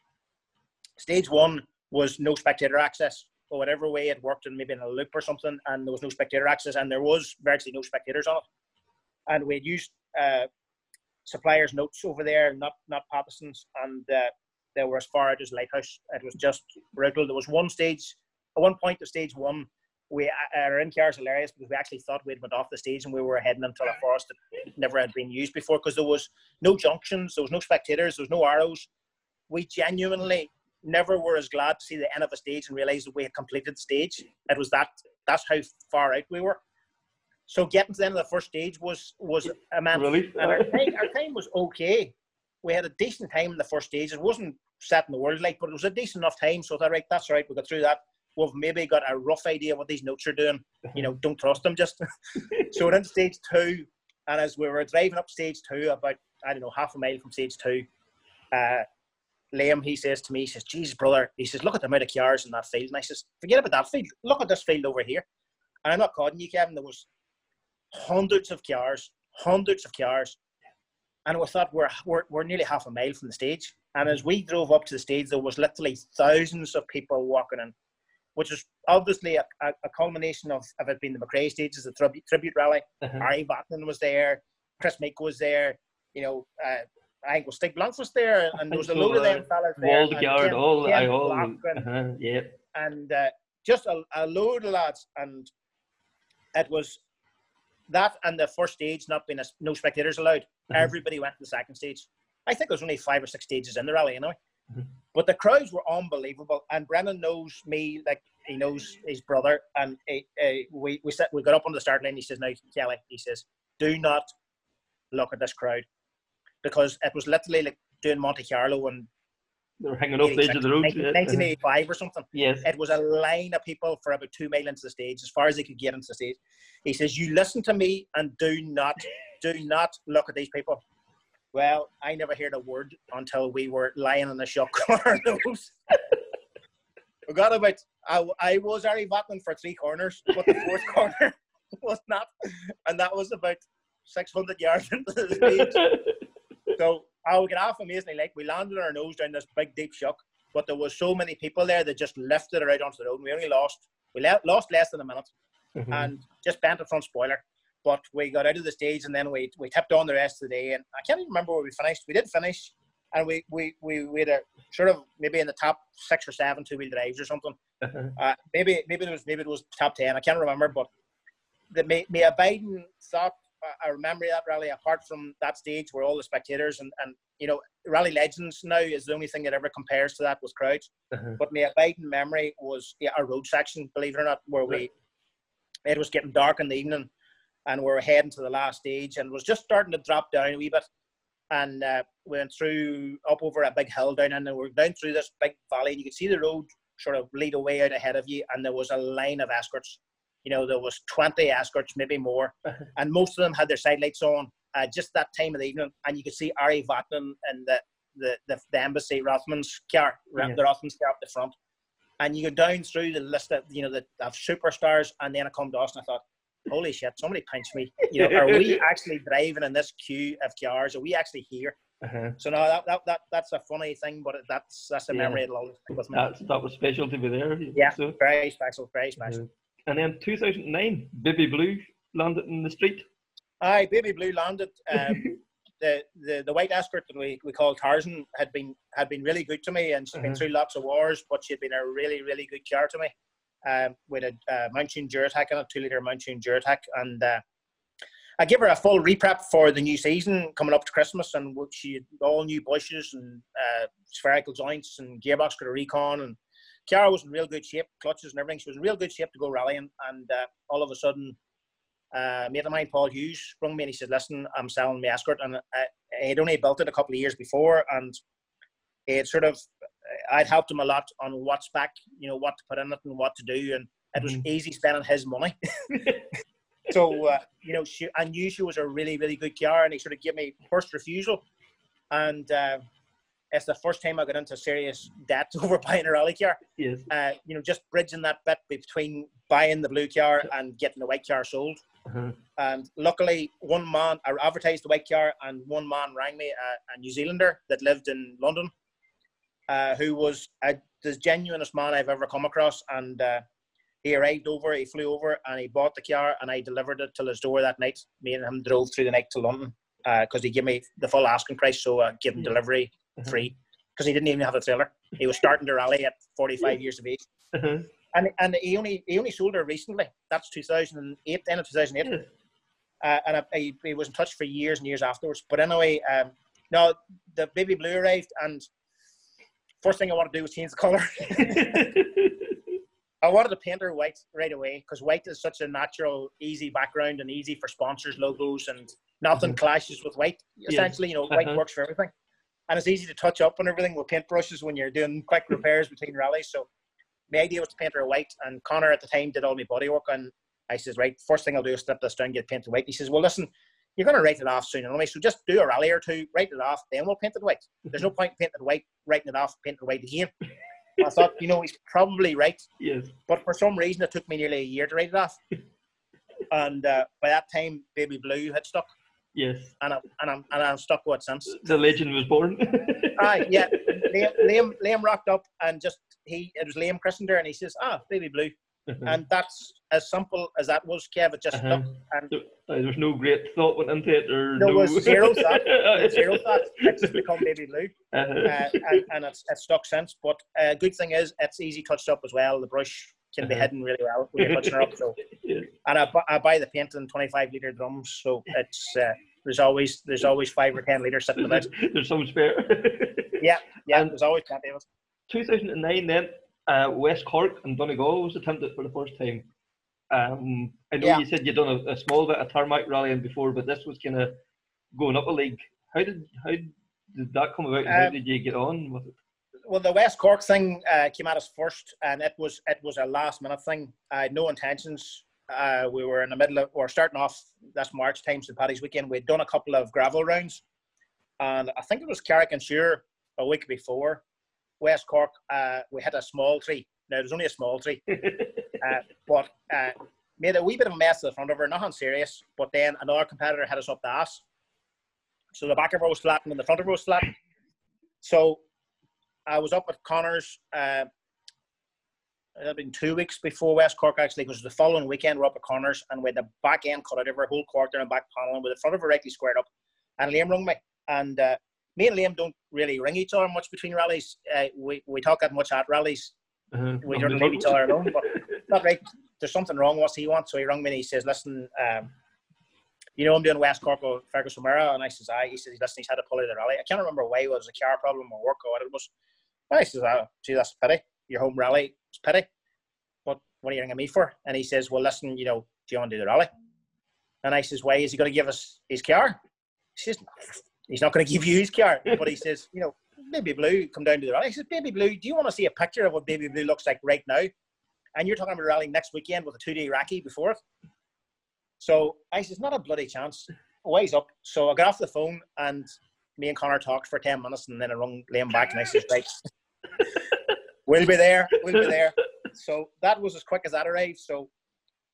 stage one was no spectator access, or whatever way it worked, and maybe in a loop or something, and there was no spectator access, and there was virtually no spectators on it, and we used uh, suppliers' notes over there, not not Patterson's, and uh, they were as far out as Lighthouse. It was just brutal. There was one stage, at one point of stage one, we uh, our in car is hilarious because we actually thought we'd went off the stage and we were heading into a forest that never had been used before because there was no junctions, there was no spectators, there was no arrows. We genuinely never were as glad to see the end of a stage and realize that we had completed the stage. It was that that's how far out we were. So getting to the end of the first stage was was immense. Relief. And our time, our time was okay. We had a decent time in the first stage. It wasn't setting the world like, but it was a decent enough time. So I thought, right, that's all right. We got through that. We've maybe got a rough idea what these notes are doing. You know, don't trust them. Just <laughs> so we're in stage two, and as we were driving up stage two, about I don't know half a mile from stage two, uh, Liam he says to me, he says, "Jesus, brother," he says, "Look at the amount of cars in that field." And I says, "Forget about that field. Look at this field over here." And I'm not calling you, Kevin. There was hundreds of cars, hundreds of cars, and we thought we're, we're we're nearly half a mile from the stage. And as we drove up to the stage, there was literally thousands of people walking in, which is obviously a, a, a culmination of, of it being the McRae stages, the tribute, tribute rally. Uh-huh. Was there, Chris Meek was there, you know, uh, I think was Stig Blanc was there, and there was a So, load of them <laughs> fellas there. and Waldegard, all, I all, uh-huh, yeah. and uh, just a, a load of lads. And it was that and the first stage not being a, no spectators allowed. Mhm. Everybody went to the second stage. I think there was only five or six stages in the rally anyway. Mhm. But the crowds were unbelievable, and Brennan knows me like he knows his brother. And he, uh, we we set, we got up on the start line. He says, "Now, Kelly," he says, "Do not look at this crowd," because it was literally like doing Monte Carlo and They were hanging off the edge of the road. 1985 <laughs> or something. Yes. It was a line of people for about two mile into the stage, as far as they could get into the stage. He says, "You listen to me and do not, do not look at these people." Well, I never heard a word until we were lying in the shop <laughs> corners. we got about. I, I was Ari Vatanen for three corners, but the fourth <laughs> corner was not, and that was about 600 yards into the stage. So I would get off amazingly like we landed on our nose down this big deep shock, but there was so many people there that just lifted it out onto the road. And we only lost we le- lost less than a minute Mhm. and just bent the front spoiler. But we got out of the stage and then we we tipped on the rest of the day. And I can't even remember where we finished. We did finish, and we we we, we had a sort of maybe in the top six or seven two wheel drives or something. Uh-huh. Uh, maybe maybe it was maybe it was top ten. I can't remember, but the May, May Biden thought I- remember that rally. Apart from that stage where all the spectators and and you know rally legends now is the only thing that ever compares to that was crowds. Uh-huh. But my Biden memory was yeah, our road section, believe it or not, where we it was getting dark in the evening, and we were heading to the last stage, and it was just starting to drop down a wee bit, and uh, we went through up over a big hill down, and we we're down through this big valley, and you could see the road sort of lead away out ahead of you, and there was a line of escorts. You know, there was twenty escorts, maybe more, <laughs> and most of them had their side lights on. Uh, just that time of the evening, and you could see Ari Vatanen and the the, the, the embassy Rothman's car, Yeah. the Rothman's car up the front and you go down through the list of you know the of superstars, and then I come to us and I thought, holy shit, somebody pinched me. You know, are we <laughs> actually driving in this queue of cars? Are we actually here? Uh-huh. So no, that, that, that that's a funny thing, but that's that's a Yeah. memory it'll always stick with me. That's, that was special to be there. Yeah, So, very special, very special. uh, and then 2009, Baby Blue landed in the street. Aye, Baby Blue landed. Um, <laughs> the, the the white escort that we, we call Tarzan had been had been really good to me, and she's been Mhm. through lots of wars, but she'd been a really really good car to me. Um, with a uh, Mountune Duratec and a two liter Mountune Duratec, and uh, I gave her a full reprep for the new season coming up to Christmas, and she had all new bushes and uh, spherical joints and gearbox got a recon, and Kiara was in real good shape, clutches and everything. She was in real good shape to go rallying, and uh, all of a sudden uh, mate of mine, Paul Hughes, rung me and he said, "Listen, I'm selling my escort," and I, I had only built it a couple of years before, and it sort of I'd helped him a lot on what spec, you know, what to put in it and what to do, and it was Mhm. easy spending his money. <laughs> <laughs> so uh, you know, she, I knew she was a really, really good car, and he sort of gave me first refusal, and uh, it's the first time I got into serious debt <laughs> over buying a rally car Yes. uh, you know, just bridging that bit between buying the blue car and getting the white car sold. Uh-huh. And luckily, one man, I advertised the white car, and one man rang me, a, a New Zealander that lived in London, uh, who was a, the genuinest man I've ever come across. And uh, he arrived over, he flew over, and he bought the car, and I delivered it to his door that night. Me and him drove through the night to London because he gave me the full asking price, so I gave him Yeah. delivery Uh-huh. free because he didn't even have a trailer. He was starting to rally at 45 years of age Uh-huh. and and he only he only sold her recently. That's 2008, end of 2008. Yes. Uh, and I, I, he was in touch for years and years afterwards. But anyway, um, no, the baby blue arrived, and first thing I want to do was change the color. <laughs> I wanted to paint her white right away because white is such a natural, easy background and easy for sponsors, logos, and nothing Mhm. clashes with white. Essentially, you know, white Uh-huh. works for everything, and it's easy to touch up and everything with paintbrushes when you're doing quick <laughs> repairs between rallies. So my idea was to paint her white, and Connor at the time did all my body work. And I says, right, first thing I'll do is strip this down, get painted white. He says, well, listen, you're going to write it off soon anyway, so just do a rally or two, write it off, then we'll paint it white. <laughs> There's no point painting it white, writing it off, painting it white again. I thought, you know, he's probably right, <laughs> yes. but for some reason it took me nearly a year to write it off. And uh, by that time, Baby Blue had stuck, Yes. and, I, and, I'm, and I'm stuck with it since. The legend was born. <laughs> Aye, yeah. Liam, Liam, Liam rocked up and just he it was Liam christened her and he says, Ah, baby blue. Uh-huh. And that's as simple as that was, Kev. It just Uh-huh. and There, uh, there's no great thought went into it, or there no was zero thought. <laughs> Was zero thought. It's just become baby blue. Uh-huh. Uh, and, and it's, it's stuck since. But uh, good thing is it's easy touched up as well. The brush can be Uh-huh. hidden really well when you're touching her up. So <laughs> Yes. and I, I buy the paint in 25 litre drums, so it's uh, there's always there's always five or ten litres sitting about. <laughs> There's some spare. <laughs> Yeah, yeah, And- there's always plenty of it. 2009 then, uh, West Cork and Donegal was attempted for the first time. Um, I know Yeah. you said you'd done a, a small bit of tarmac rallying before, but this was kind of going up a league. How did how did that come about? and how Um, did you get on with it? well, the West Cork thing uh, came at us first, and it was it was a last minute thing. I had no intentions. Uh, we were in the middle of, or starting off this March time, St. Paddy's weekend. We'd done a couple of gravel rounds, and I think it was Carrick-on-Suir a week before. West Cork, uh, we had a small tree. Now, it was only a small tree, <laughs> uh, but uh, made a wee bit of a mess at the front of her, nothing serious. But then another competitor had us up the ass. So the back of her was flat and the front of her was flat. So I was up at Connors. Uh, it had been two weeks before West Cork actually, because the following weekend we're up at Connors and with the back end cut out of her whole quarter and back panel and with the front of her rightly squared up. And Liam rung me. And uh, me and Liam don't really ring each other much between rallies. Uh, we, we talk that much at rallies. Uh-huh. We don't leave each other alone. But <laughs> not right. There's something wrong. What's he want? So he rung me and he says, listen, um, you know, I'm doing West Cork with Fergus O'Meara. And I says, I, he says, listen, he's had to pull out the rally. I can't remember why it was a car problem or work or what it was. I says, oh, gee, that's a pity. Your home rally, it's pity. But what are you ringing me for? And he says, well, listen, you know, do you want to do the rally? And I says, why is he going to give us his car? He says, he's not going to give you his car. <laughs> But he says, you know, Baby Blue, come down to the rally. He says, Baby Blue, do you want to see a picture of what Baby Blue looks like right now? And you're talking about a rally next weekend with a two day recce before it. So I says, not a bloody chance. Ways up. So I got off the phone and me and Connor talked for 10 minutes and then I rung Liam back and I says, right, <laughs> we'll be there. We'll be there. <laughs> So that was as quick as that arrived. So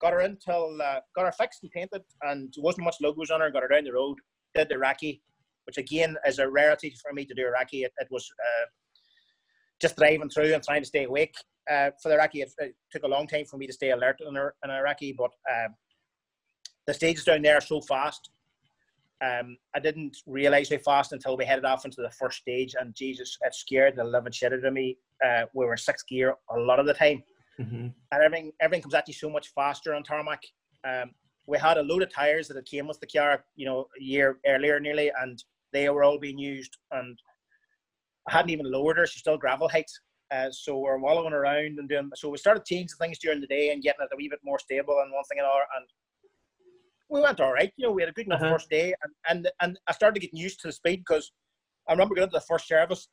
got her until, uh, got her fixed and painted and there wasn't much logos on her. Got her down the road, did the recce, which again is a rarity for me to do recce. It, it was uh, just driving through and trying to stay awake. Uh, for the recce, it, it, took a long time for me to stay alert in, in recce, but um, the stages down there are so fast. Um, I didn't realize how fast until we headed off into the first stage, and Jesus, it scared the living shit out of me. Uh, we were sixth gear a lot of the time, Mm-hmm. and everything everything comes at you so much faster on tarmac. Um, we had a load of tires that had came with the car, you know, a year earlier nearly, and they were all being used. And I hadn't even lowered her; she's still gravel height. Uh, so we're wallowing around and doing. So we started changing things during the day and getting it a wee bit more stable and one thing and another. And we went all right. You know, we had a good enough Uh-huh. first day, and and and I started getting used to the speed because I remember going to the first service.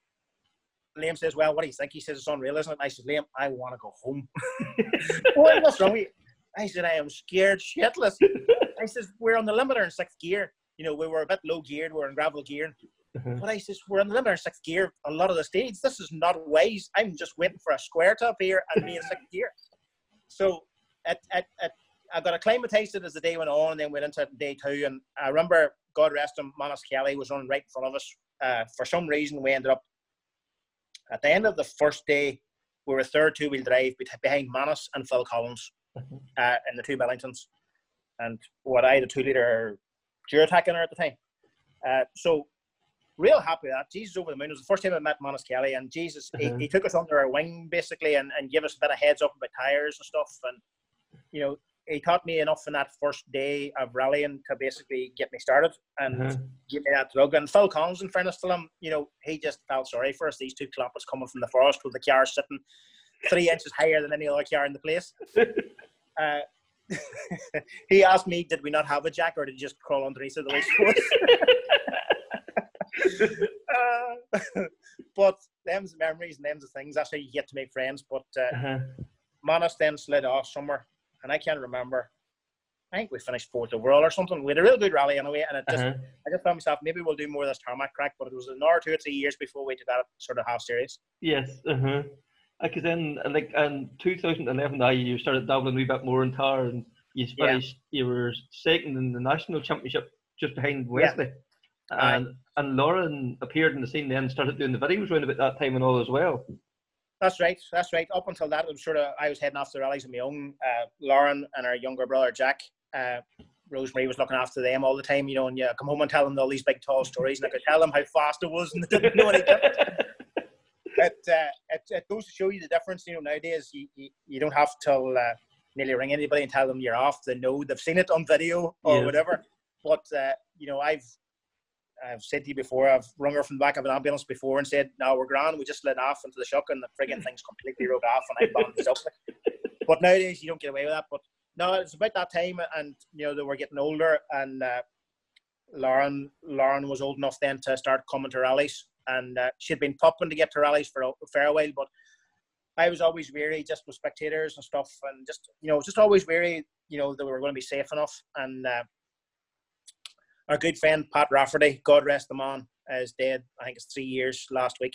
Liam says, "Well, what do you think?" He says, "It's unreal, isn't it?" And I said, "Liam, I want to go home." <laughs> what, what's wrong? I said, "I am scared shitless." <laughs> I says, "We're on the limiter in sixth gear. You know, we were a bit low geared. We are in gravel gear." Uh-huh. But I says, "We're on the limiter in sixth gear. A lot of the stages. This is not wise. I'm just waiting for a square top here and me in sixth gear." So, it, it, it, I got acclimatized as the day went on, and then went into day two. And I remember, God rest him, Manus Kelly was running right in front of us. Uh, for some reason, we ended up at the end of the first day. We were third two wheel drive behind Manus and Phil Collins uh, in the two Millingtons, and what I the two liter Duratec in her at the time. Uh, so real happy with that. Jesus over the moon. It was the first time I met Manus Kelly, and Jesus Uh-huh. he, he took us under our wing basically and, and gave us a bit of heads up about tires and stuff. And you know, he taught me enough in that first day of rallying to basically get me started and Uh-huh. give me that drug. And Phil Collins, in fairness to him, you know, he just felt sorry for us. These two clappers coming from the forest with the car sitting three inches higher than any other car in the place. <laughs> Uh, <laughs> he asked me, did we not have a jack or did you just crawl underneath the race course? <laughs> uh, but them's the memories and them's the things. That's how you get to make friends. But uh, Uh-huh. Manus then slid off somewhere, and I can't remember. I think we finished fourth overall or something. We had a real good rally anyway, and it just Uh-huh. I just found myself maybe we'll do more of this tarmac crack, but it was another two or three years before we did that sort of half series. Yes. Uh-huh. Because then, uh, like, in 2011, now you started dabbling a wee bit more in tar, and you Yeah. finished. You were second in the national championship, just behind Wesley. Aye. And and Lauren appeared in the scene then, started doing the videos around about that time and all as well. That's right. That's right. Up until that, was sort of I was heading off the rallies on my own. Uh, Lauren and our younger brother Jack, uh, Rosemary was looking after them all the time. You know, and you come home and tell them all these big tall stories, and I could tell them how fast it was, and they didn't know any different. <laughs> It, uh, it, it goes to show you the difference. You know, nowadays you, you, you don't have to uh, nearly ring anybody and tell them you're off. They know they've seen it on video or Yeah. whatever. But uh, you know, I've I've said to you before, I've rung her from the back of an ambulance before and said, "No, we're grand. We just slid off into the shock, and the frigging thing's completely rubbed off, and I bound up." <laughs> But nowadays, you don't get away with that. But no, it's about that time, and you know they were getting older, and uh, Lauren Lauren was old enough then to start coming to rallies, and uh, she'd been popping to get to rallies for a fair while, but I was always weary just with spectators and stuff, and just you know, just always weary, you know, that we were going to be safe enough. And uh, our good friend Pat Rafferty, God rest him on, is dead. I think it's three years last week,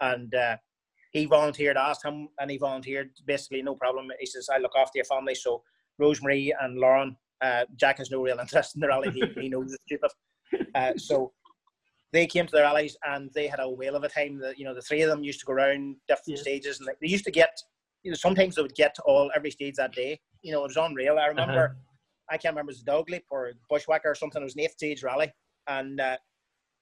and uh, he volunteered. I asked him, and he volunteered. Basically, no problem. He says, "I look after your family." So Rosemary and Lauren, uh, Jack has no real <laughs> interest in the rally. He, he knows it's stupid. Uh, so they came to the rallies and they had a whale of a time. That you know, the three of them used to go around different Yeah. stages, and they used to get. You know, sometimes they would get to all every stage that day. You know, it was unreal. I remember. Uh-huh. I can't remember it was a dog leap or bushwhacker or something. It was an eighth stage rally, and uh,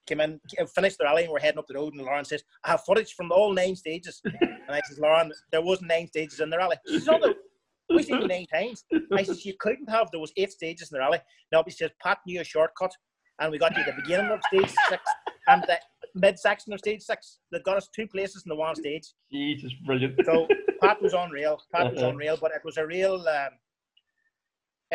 came in, finished the rally, and we're heading up the road. And Lauren says, "I have footage from all nine stages." and I says, "Lauren, there wasn't nine stages in the rally." She says, "Oh, we seen you nine times." I says, "You couldn't have. There was eight stages in the rally." Now he says, "Pat knew a shortcut, and we got to the beginning of stage six and the mid section of stage six. That got us two places in the one stage." Jesus, brilliant. So Pat was unreal. Pat was Uh-huh. unreal, but it was a real. Um,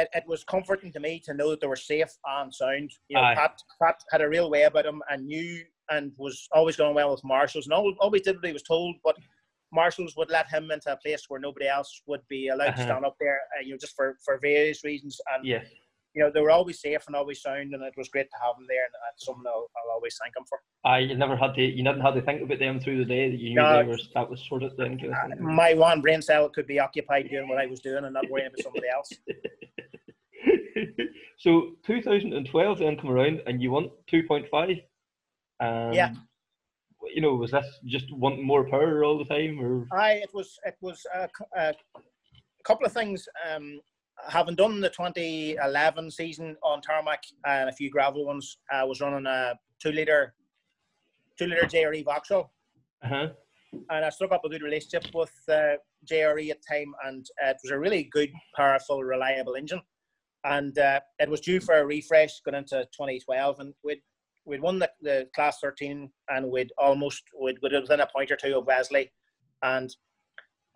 it, it was comforting to me to know that they were safe and sound. You know, Aye. Pat Pat had a real way about him and knew and was always going well with marshals and always, always did what he was told. But marshals would let him into a place where nobody else would be allowed to Uh-huh. stand up there. Uh, you know, just for for various reasons. And yes. You know, they were always safe and always sound, and it was great to have them there. And that's something I'll, I'll always thank them for. I you never had to you didn't have to think about them through the day that you knew No. they were that was kind of thing. My one brain cell could be occupied doing what I was doing and not worrying about somebody else. <laughs> so 2012 then come around and you want 2.5. Um, Yeah. You know, was this just wanting more power all the time, or I it was it was a, a couple of things. Um, having done the 2011 season on tarmac and a few gravel ones, I was running a two liter two liter JRE Vauxhall, uh-huh. and I struck up a good relationship with uh, JRE at the time, and uh, it was a really good, powerful, reliable engine. And uh, it was due for a refresh going into 2012, and we'd we'd won the, the class 13, and we'd almost we'd, we'd within a point or two of Wesley, and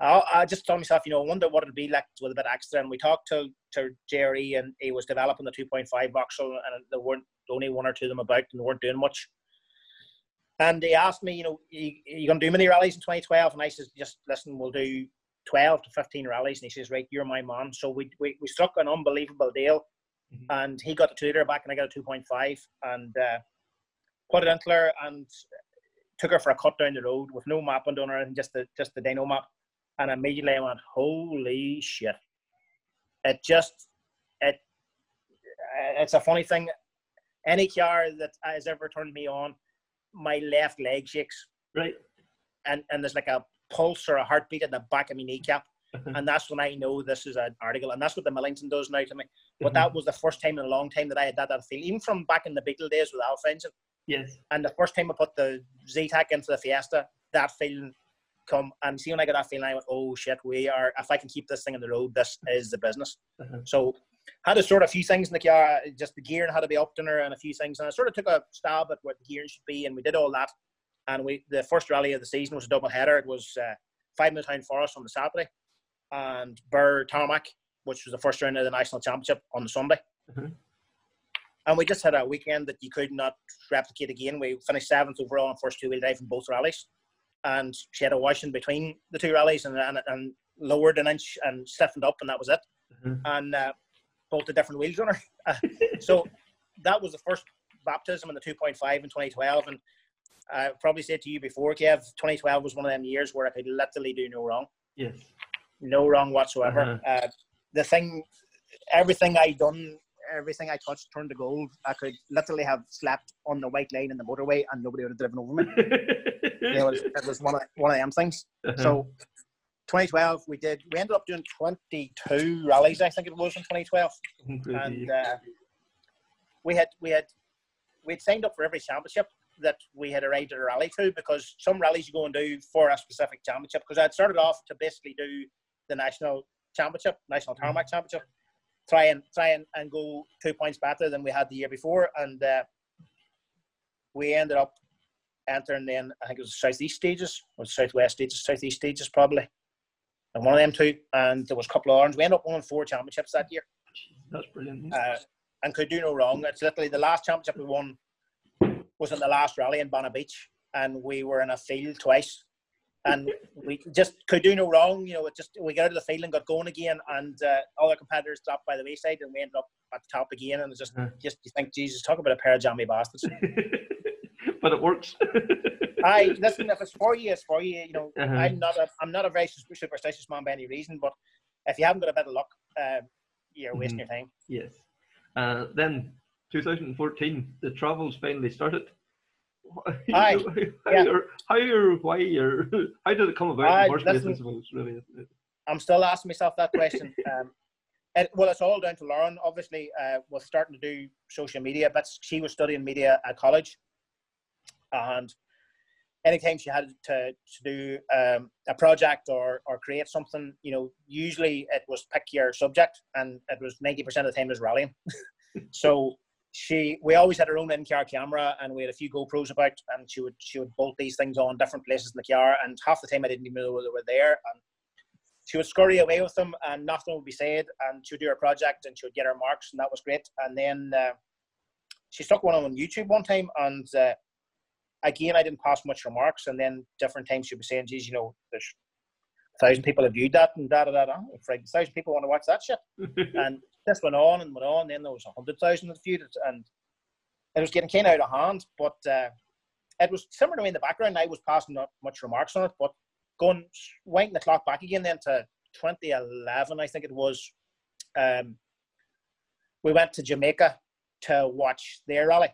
I, I just told myself, you know, I wonder what it'd be like with a bit extra. And we talked to to Jerry, and he was developing the 2.5 Vauxhall, and there weren't only one or two of them about, and they weren't doing much. And he asked me, you know, you, you going to do many rallies in 2012? And I said, just listen, we'll do 12 to 15 rallies. And he says, right, you're my man. So we, we, we struck an unbelievable deal. Mhm. And he got a two liter back, and I got a 2.5. And uh, put it into her and took her for a cut down the road with no mapping done or anything, just the, just the dyno map. And immediately I went, holy shit. It just, it, it's a funny thing. Any car that has ever turned me on, my left leg shakes right? and, and there's like a pulse or a heartbeat at the back of my kneecap. Uh-huh. and that's when I know this is an article. And that's what the Millington does now to me. But uh-huh. that was the first time in a long time that I had that, that feel, even from back in the Beetle days with Alfa Engine. yes, And the first time I put the Zetec into the Fiesta, that feeling come. And see, when I got that feeling, I went, oh shit, we are, if I can keep this thing on the road, this is the business. Uh-huh. So had to sort a few things in the car, just the gear and how to be upped in her and a few things. And I sort of took a stab at what the gearing should be, and we did all that. And we the first rally of the season was a double header. It was uh, Fivemiletown Forest on the Saturday, and Burr Tarmac, which was the first round of the national championship on the Sunday. Mhm. And we just had a weekend that you could not replicate again. We finished seventh overall in first two wheel drive in both rallies, and she had a wash in between the two rallies and, and, and lowered an inch and stiffened up, and that was it. Mhm. And uh, bolted different wheels on her. <laughs> Uh, so that was the first baptism in the 2.5 in 2012. And I probably said to you before, Kev, 2012 was one of them years where I could literally do no wrong, yes, no wrong whatsoever. Uh, the thing, everything I done, everything I touched turned to gold. I could literally have slept on the white line in the motorway and nobody would have driven over me. <laughs> You know, it was, it was one of one of them things. Uh-huh. So 2012, we did. We ended up doing 22 rallies, I think it was in 2012 and uh, we had we had we had signed up for every championship that we had arrived at a rally to because some rallies you go and do for a specific championship because I'd started off to basically do the national championship, national tarmac championship, try and try and, and go two points better than we had the year before, and uh, we ended up entering then I think it was southeast stages or southwest stages, southeast stages probably, and one of them two, and there was a couple of orange. We ended up winning four championships that year that's brilliant. uh, and could do no wrong. It's literally the last championship we won was in the last rally in Banna Beach, and we were in a field twice, and we just could do no wrong. You know, it just we got out of the field and got going again, and uh, all our competitors dropped by the wayside, and we ended up at the top again. And it's just, just you think, Jesus, talk about a pair of jammy bastards. <laughs> but it works. <laughs> I listen. If it's for you, it's for you. You know, Uh-huh. I'm not a I'm not a very superstitious man by any reason, but if you haven't got a bit of luck, uh, you're wasting Mhm. your time. Yes. Uh, then 2014, the travels finally started. Aye, how, <laughs> yeah. or, how or why or <laughs> how did it come about? Aye, in the first I listen. really. I'm still asking myself that question. <laughs> Um, it, well, it's all down to Lauren. Obviously, uh, was starting to do social media, but she was studying media at college, and anytime she had to, to do um, a project or or create something, you know, usually it was pick your subject, and it was ninety percent of the time it was rallying. so she, we always had our own in-car camera, and we had a few GoPros about, and she would she would bolt these things on different places in the car, and half the time I didn't even know they were there, and she would scurry away with them and nothing would be said and she would do her project and she would get her marks and that was great and then uh, she stuck one on youtube one time and uh, again i didn't pass much remarks and then different times she'd be saying geez you know there's a thousand people have viewed that and da da da da. A thousand people want to watch that shit. <laughs> And this went on and went on then there was a hundred thousand that viewed it and it was getting kind of out of hand but uh, it was similar to me in the background. I was passing not much remarks on it but going winding the clock back again then to 2011 i think it was um, we went to jamaica to watch their rally.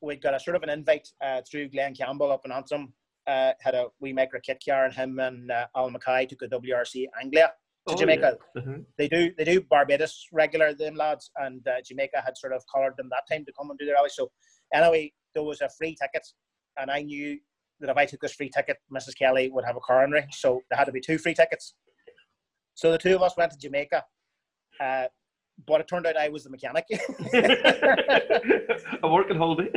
We got a sort of an invite uh, through glenn campbell up in antrim uh, had a Micra kit car and him and uh, al mackay took a wrc anglia to Oh, jamaica yeah. Uh-huh. they do they do barbados regular them lads and uh, jamaica had sort of collared them that time to come and do their rally so anyway there was a free ticket and i knew that if I took this free ticket, Mrs. Kelly would have a coronary. So there had to be two free tickets. So the two of us went to Jamaica. Uh, but it turned out I was the mechanic. <laughs> a working holiday.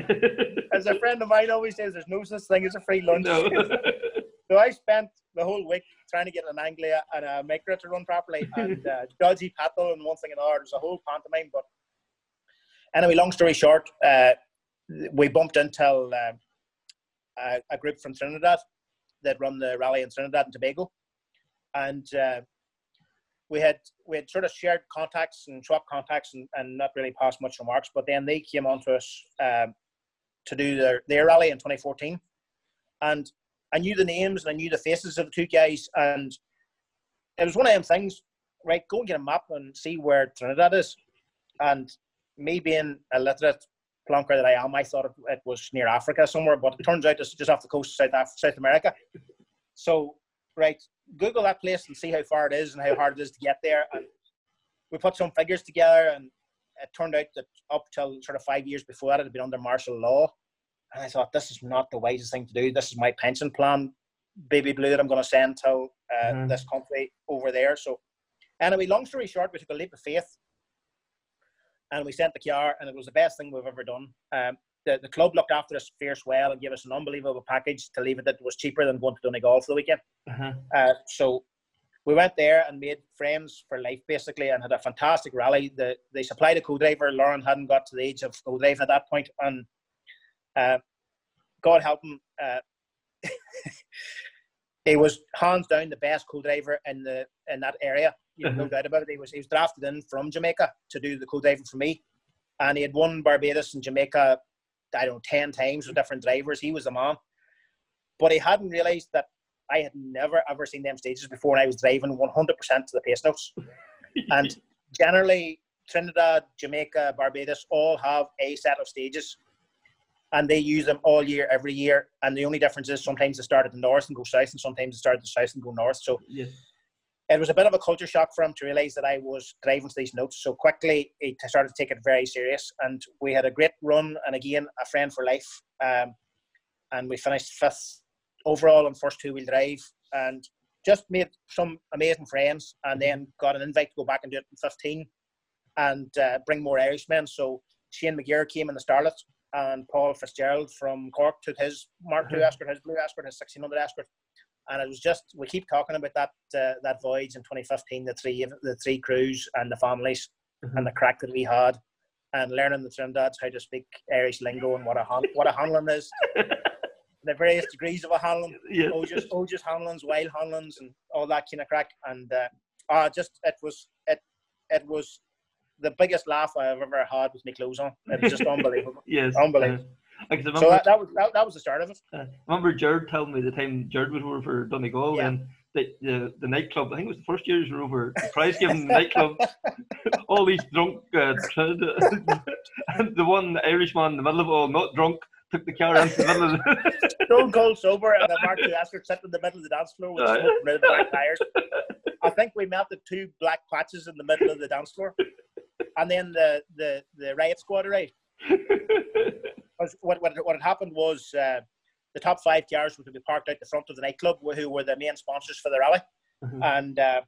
as a friend of mine always says, there's no such thing as a free lunch. no. <laughs> So I spent the whole week trying to get an Anglia and a Micra to run properly <laughs> and uh, dodgy paddle and one thing and another. There's a whole pantomime. But anyway, long story short, uh, we bumped into uh, a, a group from Trinidad that run the rally in Trinidad and Tobago. And uh, we had we had sort of shared contacts and swapped contacts and, and not really passed much remarks. But then they came on to us um, to do their, their rally in 2014. And I knew the names and I knew the faces of the two guys, and it was one of them things. Right, go and get a map and see where Trinidad is. And me being a literate plonker that I am, I thought it, it was near Africa somewhere, but it turns out it's just off the coast of South Af- South America. So, right, Google that place and see how far it is and how hard it is to get there. And we put some figures together, and it turned out that up till sort of five years before that, it had been under martial law. And I thought, this is not the wisest thing to do. This is my pension plan, baby blue, that I'm going to send to uh, Mhm. this country over there. So, anyway, long story short, we took a leap of faith and we sent the car, and it was the best thing we've ever done. Um, the, the club looked after us fierce well and gave us an unbelievable package to leave it that was cheaper than going to Donegal for the weekend. Uh-huh. Uh, so we went there and made friends for life basically and had a fantastic rally. The, they supplied a co-driver. Lauren hadn't got to the age of co-driving at that point, and uh, God help him, uh, <laughs> he was hands down the best co-driver in the in that area. You know, no Mhm. doubt about it. He was he was drafted in from Jamaica to do the co-driving for me, and he had won Barbados and Jamaica. I don't know ten times with different drivers. He was the man, but he hadn't realised that I had never ever seen them stages before, and I was driving 100% to the pace notes. <laughs> and generally, Trinidad, Jamaica, Barbados all have a set of stages, and they use them all year, every year. And the only difference is sometimes they start at the north and go south, and sometimes they start at the south and go north. So Yes. it was a bit of a culture shock for him to realise that I was driving to these notes. So quickly, he started to take it very serious, and we had a great run. And again, a friend for life. Um, and we finished fifth overall on first two wheel drive, and just made some amazing friends. And then got an invite to go back and do it in fifteen, and uh, bring more Irishmen. So Shane McGear came in the Starlet, and Paul Fitzgerald from Cork took his Mark II. Escort, his Blue Escort, his sixteen hundred Escort and it was just we keep talking about that uh, that voyage in 2015 the three the three crews and the families Mhm. and the crack that we had and learning the Trinidad's how to speak Irish lingo and what a han- what a handling is <laughs> the various degrees of a handling, Yeah. Oges, Oges handlings, wild handlings, and all that kind of crack. And uh, uh, just it was it it was the biggest laugh I've ever had with my clothes on. It was just <laughs> unbelievable. Yes. Unbelievable. Uh, I So that, that was that, that was the start of it. uh, I remember Jared telling me the time Jared was over for Donegal Yeah. and the, the the nightclub. I think it was the first years we were over. The prize giving <laughs> nightclub. all these drunk, uh, <laughs> and the one Irishman in the middle of it all, not drunk, took the car into the middle of the. Stone cold sober, and a Mark Escort sitting in the middle of the dance floor with Uh, smoke black tires. I think we melted two black patches in the middle of the dance floor, and then the the, the riot squad arrived. <laughs> What, what, what had happened was uh, the top five cars were to be parked out the front of the nightclub, who were the main sponsors for the rally. Mhm. And uh,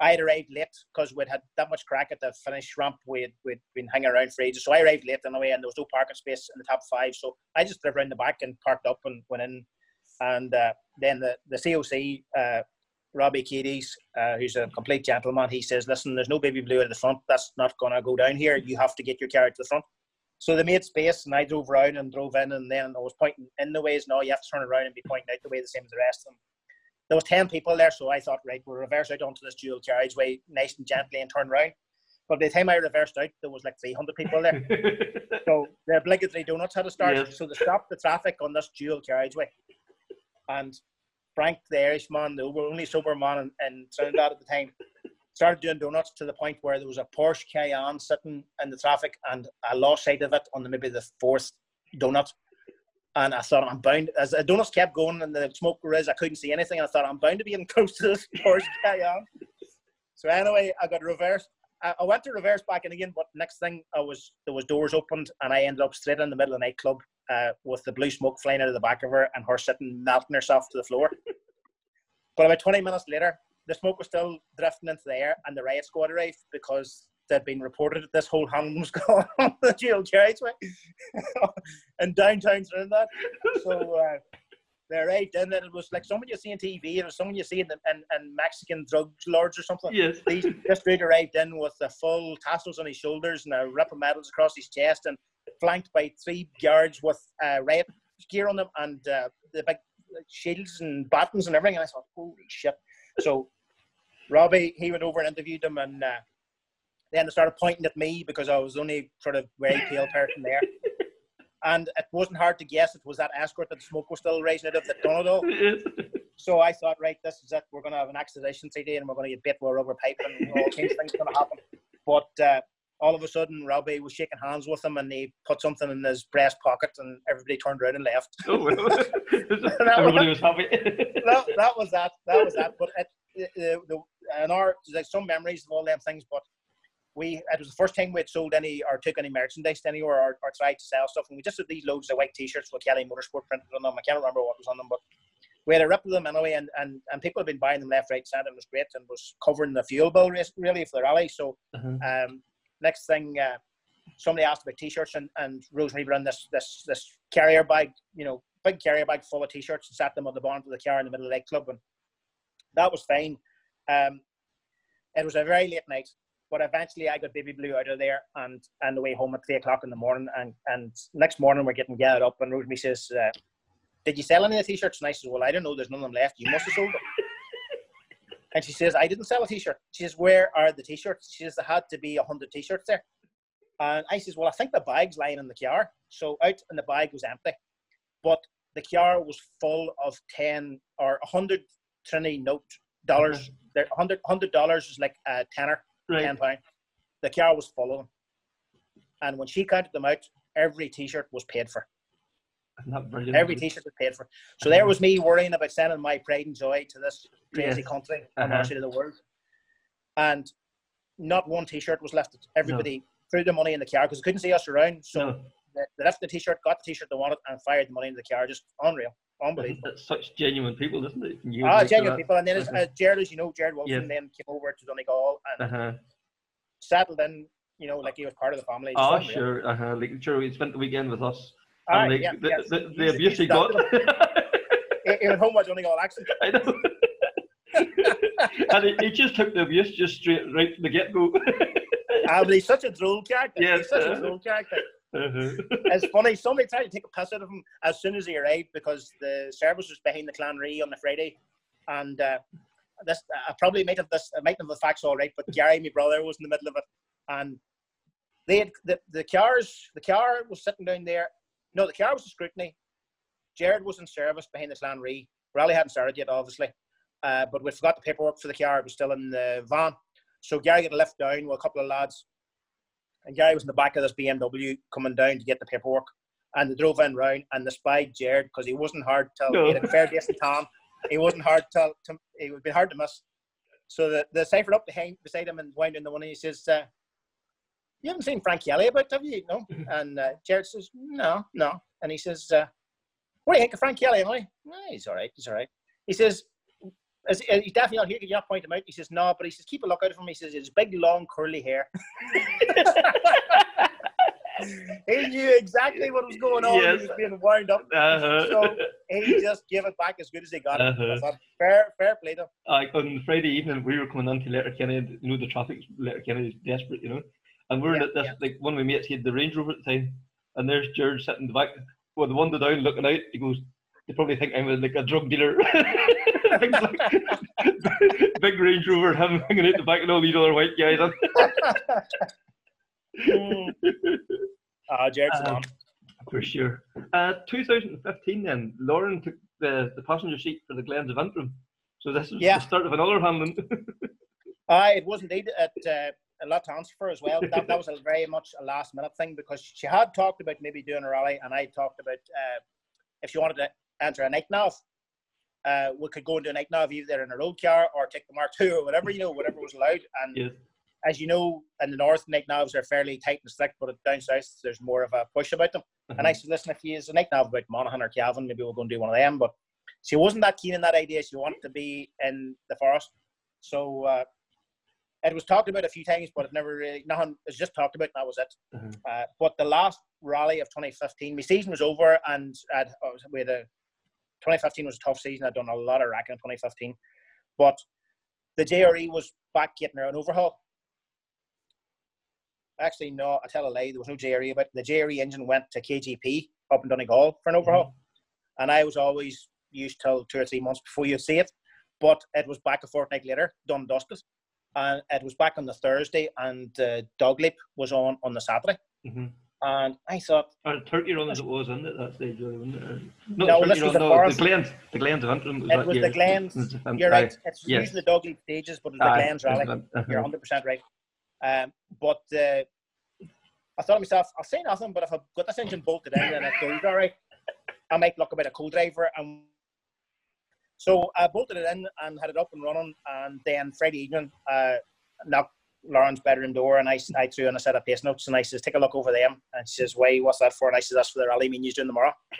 I had arrived late because we'd had that much crack at the finish ramp. We'd, we'd been hanging around for ages. So I arrived late anyway, and there was no parking space in the top five. So I just drove around the back and parked up and went in. And uh, then the, the COC, uh, Robbie Cadies, uh, who's a complete gentleman, he says, Listen, there's no baby blue at the front. That's not going to go down here. You have to get your car to the front. So they made space, and I drove around and drove in, and then I was pointing in the ways. Now you have to turn around and be pointing out the way the same as the rest of them. There was ten people there, so I thought, right, we'll reverse out onto this dual carriageway, nice and gently, and turn around. But by the time I reversed out, there was like 300 people there. <laughs> So the obligatory donuts had to start. Yes. So they stopped the traffic on this dual carriageway. And Frank, the Irishman, the only sober man in, in Trinidad at the time, started doing donuts to the point where there was a Porsche Cayenne sitting in the traffic, and I lost sight of it on the, maybe the fourth donut. And I thought I'm bound as the donuts kept going and the smoke was I couldn't see anything. And I thought I'm bound to be in close to this <laughs> Porsche Cayenne. So anyway, I got reversed. I, I went to reverse back in again, but next thing I was there was doors opened and I ended up straight in the middle of the nightclub uh, with the blue smoke flying out of the back of her and her sitting melting herself to the floor. <laughs> but about 20 minutes later, the smoke was still drifting into the air and the riot squad arrived because they'd been reported that this whole hand was <laughs> going on the jail carriageway in downtown Trinidad. So uh, they arrived in and it was like someone you see on TV, it was someone you see in, in, in Mexican drug lords or something. yes. This dude arrived in with the full tassels on his shoulders and a rip of medals across his chest and flanked by three guards with uh, riot gear on them and uh, the big shields and batons and everything. And I thought, holy shit. So Robbie, he went over and interviewed them and uh, then they started pointing at me because I was the only sort of very pale person there. <laughs> And it wasn't hard to guess it was that escort that the smoke was still rising out of that done it all. So I thought, right, this is it. We're going to have an extradition CD and we're going to get bit with a rubber pipe and all kinds of things going to happen. But uh, all of a sudden, Robbie was shaking hands with him and he put something in his breast pocket and everybody turned around and left. Oh. <laughs> <laughs> Everybody was happy. <laughs> that, that was that. That was that. But it, the, the, in our, there's some memories of all them things, but we it was the first time we had sold any or took any merchandise anywhere or, or tried to sell stuff and we just had these loads of white t-shirts with Kelly Motorsport printed on them. I can't remember what was on them, but we had a rip of them anyway and, and, and people had been buying them left, right, centre and it was great and was covering the fuel bill race really for the rally. So Uh-huh. um, next thing uh, somebody asked about t-shirts and, and Rosemary ran this this this carrier bag, you know, big carrier bag full of t-shirts and sat them on the bonnet of the car in the middle of the nightclub and that was fine. Um, it was a very late night, but eventually I got Baby Blue out of there and and the way home at three o'clock in the morning. And and next morning we're getting gathered up, and Rosemary says, uh, "Did you sell any of the t-shirts?" And I says, "Well, I don't know. There's none of them left. You must have sold them." <laughs> and she says, "I didn't sell a t-shirt." She says, "Where are the t-shirts?" She says, "There had to be a hundred t-shirts there." And I says, "Well, I think the bag's lying in the car." So out, and the bag was empty, but the car was full of ten or a hundred Trinity note dollars. There, hundred hundred dollars is like a tenner Right. ten pound. The car was full of them, and when she counted them out, every T-shirt was paid for. <laughs> Every T-shirt was paid for. So there was me worrying about sending my pride and joy to this crazy Yes. country on <laughs> Uh-huh. of the world, and not one T-shirt was left. Everybody threw the money in the car because they couldn't see us around. So No, they they left the T-shirt, got the T-shirt they wanted, and fired the money into the car. Just unreal, unbelievable. that's such genuine people, isn't it? You Ah, genuine people. And then as, Uh-huh. uh, Jared, as you know, Jared Wilson Yes. then came over to Donegal and Uh-huh. settled in. You know, like he was part of the family. Oh, Just unreal. sure. Uh-huh. Like, sure, he spent the weekend with us. Aye, and like, yeah, the, yeah. the, He's- the abuse he got. He, he went home with Donegal accent. I know. <laughs> and he, he just took the abuse just straight right from the get go. Ah, but he's such a droll character. <laughs> Yes, he's such uh. a droll character. Uh-huh. it's funny. Somebody tried to take a piss out of him as soon as he arrived because the service was behind the Clanree on the Friday, and uh, this I probably might have this I might have the facts all right, but Gary, my brother, was in the middle of it, and they had the the cars. The car was sitting down there. No, the car was the scrutiny. Jared was in service behind the Clanree. Rally hadn't started yet, obviously, uh, but we forgot the paperwork for the car. It was still in the van. So Gary got a lift down with a couple of lads and Gary was in the back of this BMW coming down to get the paperwork. And they drove in round and they spied Jared because he wasn't hard to No. he had a fair decent Tom. He wasn't hard to, to it would be hard to miss. So the, the ciphered up behind beside him and wound in the one and he says, uh, You haven't seen Frank Kelly about, have you? No. And uh, Jared says, No, no. And he says, uh, What do you think of Frank Kelly, am I? No, he's all right, he's all right. He says, is, uh, he's definitely not here. Can you not point him out? He says, No, but he says, Keep a lookout for him. He says, it's big, long, curly hair. <laughs> he knew exactly what was going on. Yes. He was being wound up. Uh-huh. So he just gave it back as good as he got it. Uh-huh. I thought, fair, fair play to him. like on Friday evening, we were coming on to Letterkenny. You know, the traffic Letterkenny is desperate, you know. And we we're Yeah, at this, yeah. like one of my mates, he had the Range Rover at the time, and there's George sitting in the back, with the window down, looking out. He goes, "They probably think I'm a, like a drug dealer." <laughs> Things like <laughs> big Range Rover, him hanging out the back, and all these other white guys. on. <laughs> Ah, Jared's the Um. For sure. Uh, 2015, then Lauren took the, the passenger seat for the Glens of Antrim. So this was Yeah. the start of another handling. Aye, it was indeed at uh, a lot to answer for as well. That, that was a very much a last minute thing because she had talked about maybe doing a rally, and I talked about uh, if she wanted to enter a night nav, uh, we could go into a night nav either in a road car or take the Mark II or whatever you know, whatever was allowed. And yes. as you know, in the north, night navs are fairly tight and strict, but down south, there's more of a push about them. And I said, listen, if you use a night nav about Monaghan or Cavan, maybe we'll go and do one of them. But she wasn't that keen on that idea. She wanted to be in the forest. So uh, it was talked about a few times, but it never really, nothing, it was just talked about, and that was it. Mhm. Uh, but the last rally of 2015, my season was over, and I'd, I was, we had a, 2015 was a tough season. I'd done a lot of racking in 2015. But the JRE was back getting their own overhaul. Actually, no, I tell a lie. There was no JRE, but the JRE engine went to KGP up in Donegal for an overhaul, and I was always used till two or three months before you'd see it. But it was back a fortnight later, done dusted, and it was back on the Thursday, and uh, Dog Leap was on on the Saturday, Mm-hmm. And I thought, Or Turkey Run as it was, isn't it? That stage, really, wasn't it? Or- No, Not this was Run, the no, Forest. the Glens. The Glens of Antrim. it that was year. the Glens. You're right. It's yes. usually the Dog Leap stages, but it was the Glens rally. uh-huh. You're 100 percent right. Um, but uh, I thought to myself, I'll say nothing, but if I've got this engine bolted in and it goes all right, I might look a bit of co-driver. And so I bolted it in and had it up and running. And then Friday evening, uh, knocked Lauren's bedroom door, and I, I threw in a set of pace notes, and I says, "Take a look over them." And she says, "Why? What's that for?" And I says, "That's for the rally mean you're doing tomorrow." <laughs>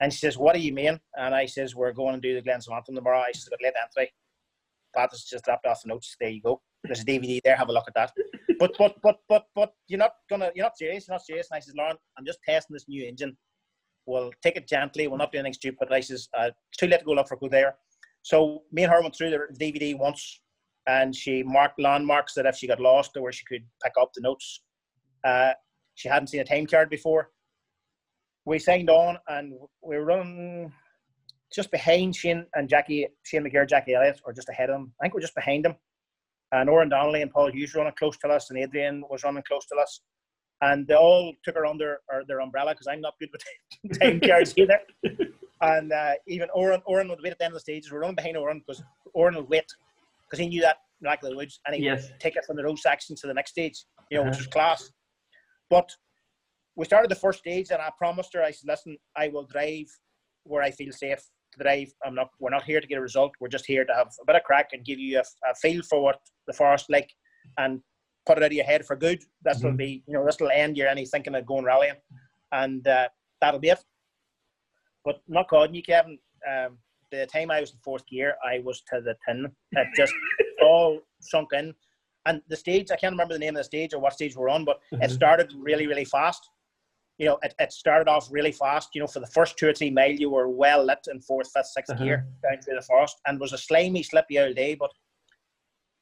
And she says, "What do you mean?" And I says, "We're going to do the Glens Antrim tomorrow." I says, "But late entry." Pat has just dropped off the notes. There you go. There's a DVD there. Have a look at that. <laughs> But but but but but you're not gonna you're not serious. You're not serious. And I says, Lauren, I'm just testing this new engine. We'll take it gently. We'll not do anything stupid. I says, uh, it's too late to go look for good there. So me and her went through the DVD once, and she marked landmarks that if she got lost or where she could pick up the notes. Uh, she hadn't seen a time card before. We signed on, and we were running just behind Shane and Jackie, Shane McGear, Jackie Elliott, or just ahead of them. I think we're just behind them. And Oren Donnelly and Paul Hughes were running close to us, and Adrian was running close to us. And they all took her under or their umbrella because I'm not good with <laughs> time cards either. <laughs> And uh, even Oren, Oren would wait at the end of the stages. We're running behind Oren because Oren would wait because he knew that Miracle of the Woods and he Yes. would take it from the road section to the next stage, you know, which Uh-huh. was class. But we started the first stage, and I promised her, I said, "Listen, I will drive where I feel safe to drive. I'm not. We're not here to get a result. We're just here to have a bit of crack and give you a, a feel for what the forest like, and put it out of your head for good. This will Mhm. be, you know, this will end your any thinking of going rallying, and uh, that'll be it. But not calling you, Kevin. Um, the time I was in fourth gear, I was to the tin. It just <laughs> all sunk in. And the stage, I can't remember the name of the stage or what stage we're on, but it Mhm. started really, really fast. You know, it, it started off really fast. You know, for the first two or three mile, you were well lit in fourth, fifth, 6th Uh-huh. gear down through the forest, and was a slimy, slippy old day. But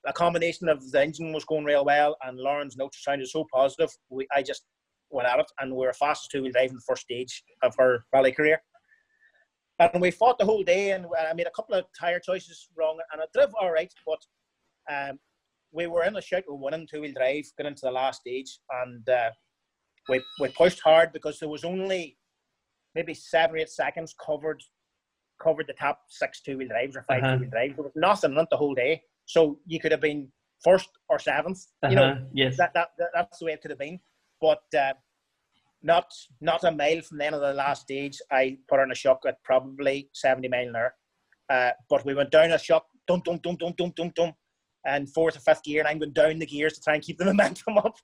a combination of the engine was going real well, and Lauren's notes sounded so positive. We, I just went at it, and we were fastest two wheel drive in the first stage of her rally career. And we fought the whole day, and I made a couple of tire choices wrong, and I drove all right, but um, we were in a shout with winning two wheel drive, getting into the last stage, and uh, we we pushed hard because there was only maybe seven or eight seconds covered covered the top six two wheel drives or 5 Uh-huh. two wheel drives. There was nothing in it the whole day, so you could have been first or 7th You know, Uh-huh, yes. that, that, that that's the way it could have been. But uh, not not a mile from the end of the last stage, I put on a shock at probably seventy mile an hour. Uh, but we went down a shock, dum dum dum dum dum dum dum, and fourth or fifth gear, and I'm going down the gears to try and keep the <laughs> momentum up.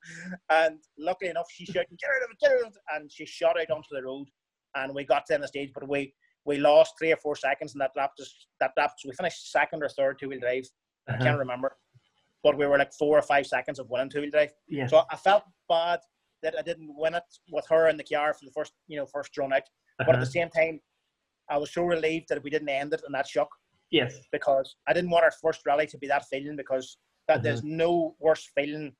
And luckily enough, she shouting, "Get out of it, get out of it!" and she shot out onto the road, and we got to the end of the stage, but we we lost three or four seconds, in that lap. Just, That lap, so we finished second or third two wheel drive. I Uh-huh, can't remember, but we were like four or five seconds of winning two wheel drive. yes. So I felt bad that I didn't win it with her in the car for the first, you know, first run out. But at Uh-huh, the same time, I was so relieved that we didn't end it in that shock yes. because I didn't want our first rally to be that feeling because that there's no worse feeling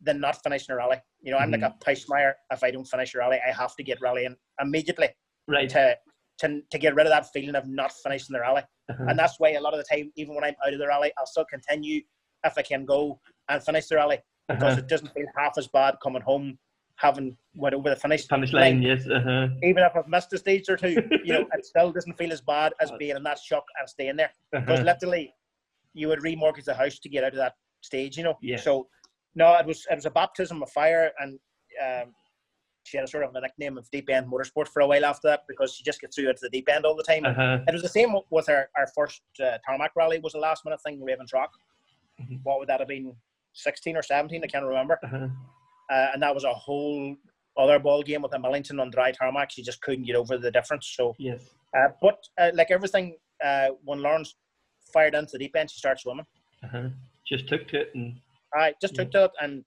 than not finishing a rally. You know, I'm like a Peismeyer. If I don't finish a rally, I have to get rallying immediately Right. to, to to get rid of that feeling of not finishing the rally. Uh-huh, And that's why a lot of the time, even when I'm out of the rally, I'll still continue if I can go and finish the rally because uh-huh. it doesn't feel half as bad coming home having went over the finish Finish line, yes. Uh-huh. Even if I've missed a stage or two, <laughs> you know, it still doesn't feel as bad as being in that shock and staying there. Because uh-huh. literally, you would remortgage the house to get out of that stage, you know. Yeah. So, no, it was it was a baptism of fire, and um, she had a sort of a nickname of Deep End Motorsport for a while after that because she just gets through into the deep end all the time. Uh-huh. It was the same with our, our first uh, tarmac rally was a last minute thing, Ravens Rock. Mhm. What would that have been? 16 or 17, I can't remember. Uh-huh. Uh, and that was a whole other ball game with a Millington on dry tarmac. She just couldn't get over the difference. So, Yes. uh, but uh, like everything, uh, when Lauren's fired into the deep end, she starts swimming. Uh-huh. Just took to it and I just took to it, and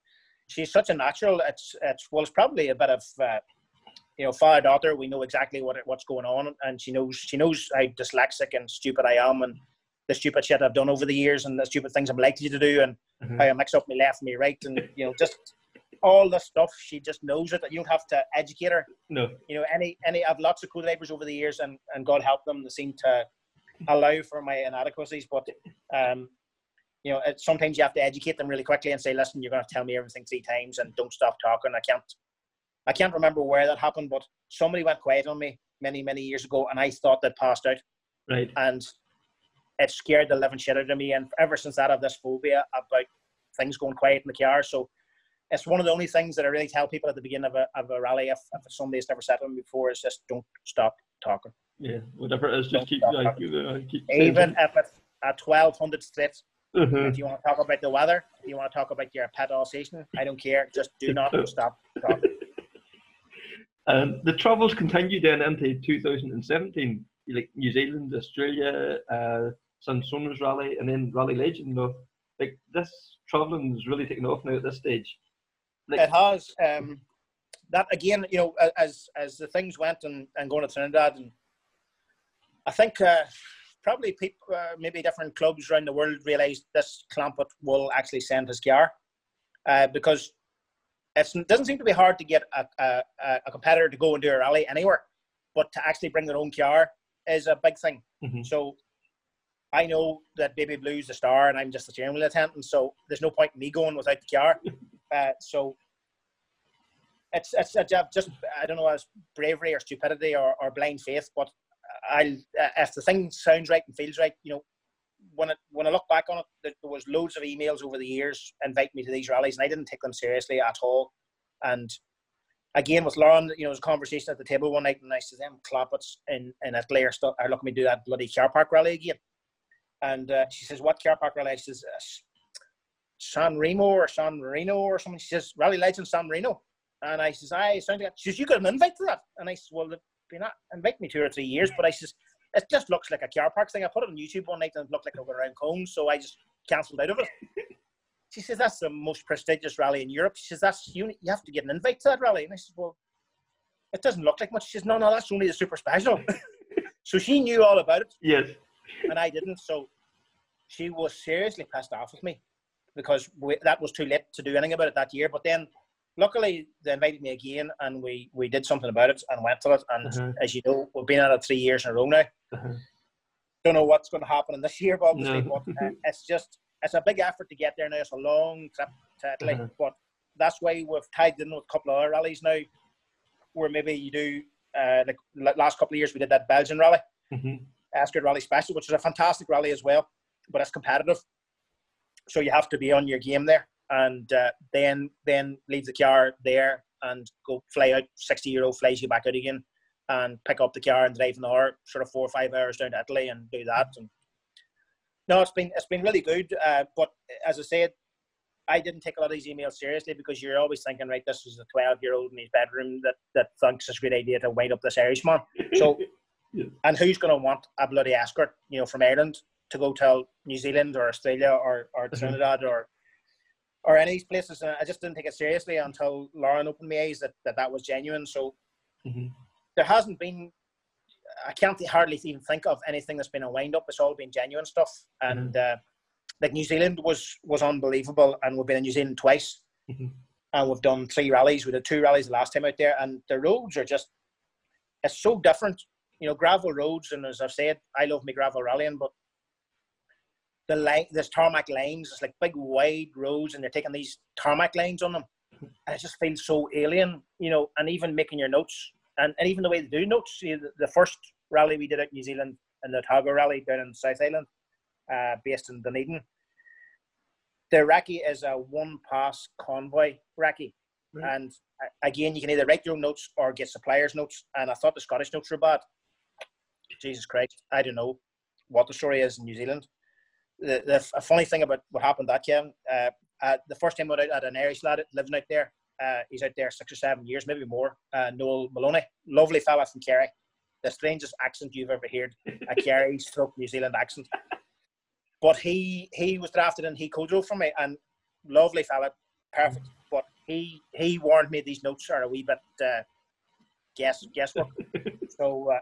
she's such a natural. It's it's well, it's probably a bit of uh, you know father daughter. We know exactly what what's going on, and she knows she knows how dyslexic and stupid I am, and the stupid shit I've done over the years, and the stupid things I'm likely to do, and Mhm. how I mix up my left and my right, and you know just all the stuff. She just knows it. You don't have to educate her. no. You know, any any I've lots of co-laborers over the years, and and God help them, they seem to allow for my inadequacies, but um, you know, it, sometimes you have to educate them really quickly and say, listen, you're going to tell me everything three times and don't stop talking. I can't, I can't remember where that happened, but somebody went quiet on me many, many years ago, and I thought they'd passed out, Right. and it scared the living shit out of me. And ever since that, I have this phobia about things going quiet in the car. So it's one of the only things that I really tell people at the beginning of a, of a rally, if, if somebody's never said to them before, is just don't stop talking. Yeah. Whatever it is, just keep Don't like stop. uh, keep Even if it's a 1200 straight, something. Uh-huh. if you want to talk about the weather, if you want to talk about your pet Alsatian, I don't care. Just do not stop talking. <laughs> Um, the travels continued then into 2017, like New Zealand, Australia, uh, Sansonas Rally, and then Rally Legend. Know, like this traveling is really taking off now at this stage. It has um, that again. You know, as as the things went and, and going to Trinidad, and I think uh, probably people, uh, maybe different clubs around the world realised this Clampett will actually send his car uh, because it doesn't seem to be hard to get a, a, a competitor to go and do a rally anywhere, but to actually bring their own car is a big thing. Mhm. So I know that Baby Blue's the star, and I'm just a general attendant. So there's no point in me going without the car. <laughs> So it's it's it's just I don't know as bravery or stupidity or, or blind faith, but I if the thing sounds right and feels right, you know, when it when I look back on it, there was loads of emails over the years inviting me to these rallies, and I didn't take them seriously at all. And again, with Lauren, you know, there was a conversation at the table one night, and I said, "Them Clappets in in Italy are, still, are looking me do that bloody car park rally again." And uh, she says, "What car park rally?" I says, "San Remo or San Marino or something." She says, "Rally Legend San Marino." And I says, "I sound like." She says, "You got an invite to that?" And I says, "Well, they've been at, invite me two or three years, but I says." It just looks like a car park thing. I put it on YouTube one night and it looked like I went around cones, so I just cancelled out of it. She says that's the most prestigious rally in Europe. She says that's you. You have to get an invite to that rally. And I says, well, it doesn't look like much. She says, no, no, that's only the super special. <laughs> so she knew all about it, yes. and I didn't. So she was seriously pissed off with me because we, that was too late to do anything about it that year. But then luckily they invited me again, and we we did something about it and went to it. And Uh-huh. as you know, we've been at it three years in a row now. Uh-huh. Don't know what's going to happen in this year, but <laughs> obviously, No. but, uh, <laughs> it's just it's a big effort to get there now. It's a long trip to Italy, Uh-huh. but that's why we've tied in with a couple of other rallies now, where maybe you do uh, like last couple of years we did that Belgian rally. Mhm. Ascot Rally Special, which is a fantastic rally as well, but it's competitive. So you have to be on your game there, and uh, then then leave the car there and go fly out. Sixty euro flies you back out again, and pick up the car and drive an hour, sort of four or five hours down to Italy and do that. And no, it's been it's been really good. Uh, but as I said, I didn't take a lot of these emails seriously because you're always thinking, right, this is a twelve year old in his bedroom that that thinks it's a great idea to wind up this Irishman. So <laughs> and who's going to want a bloody escort, you know, from Ireland to go tell New Zealand or Australia or, or Trinidad or or any of these places? And I just didn't take it seriously until Lauren opened my eyes that that, that was genuine. So Mhm. there hasn't been, I can't hardly even think of anything that's been a wind up. It's all been genuine stuff. And uh, like New Zealand was was unbelievable, and we've been in New Zealand twice, Mhm. and we've done three rallies. We did two rallies the last time out there, and the roads are just it's so different. You know, gravel roads, and as I've said, I love me gravel rallying, but the line, there's tarmac lanes. It's like big wide roads, and they're taking these tarmac lanes on them, and it just feels so alien. You know, and even making your notes, and, and even the way they do notes. See, the, the first rally we did at New Zealand, and the Otago rally down in South Island, uh, based in Dunedin. The recce is a one pass convoy recce. Right. And uh, again, you can either write your own notes or get suppliers' notes. And I thought the Scottish notes were bad. Jesus Christ, I don't know what the story is in New Zealand. The, the a funny thing about what happened that Kevin, uh, uh, the first time I went out, I had an Irish lad living out there. Uh, he's out there six or seven years, maybe more. Uh, Noel Maloney, lovely fella from Kerry. The strangest accent you've ever heard, a <laughs> Kerry stroke New Zealand accent. But he he was drafted and he co-drove for me, and lovely fella, perfect. But he he warned me these notes are a wee bit uh, guess guesswork. <laughs> so uh,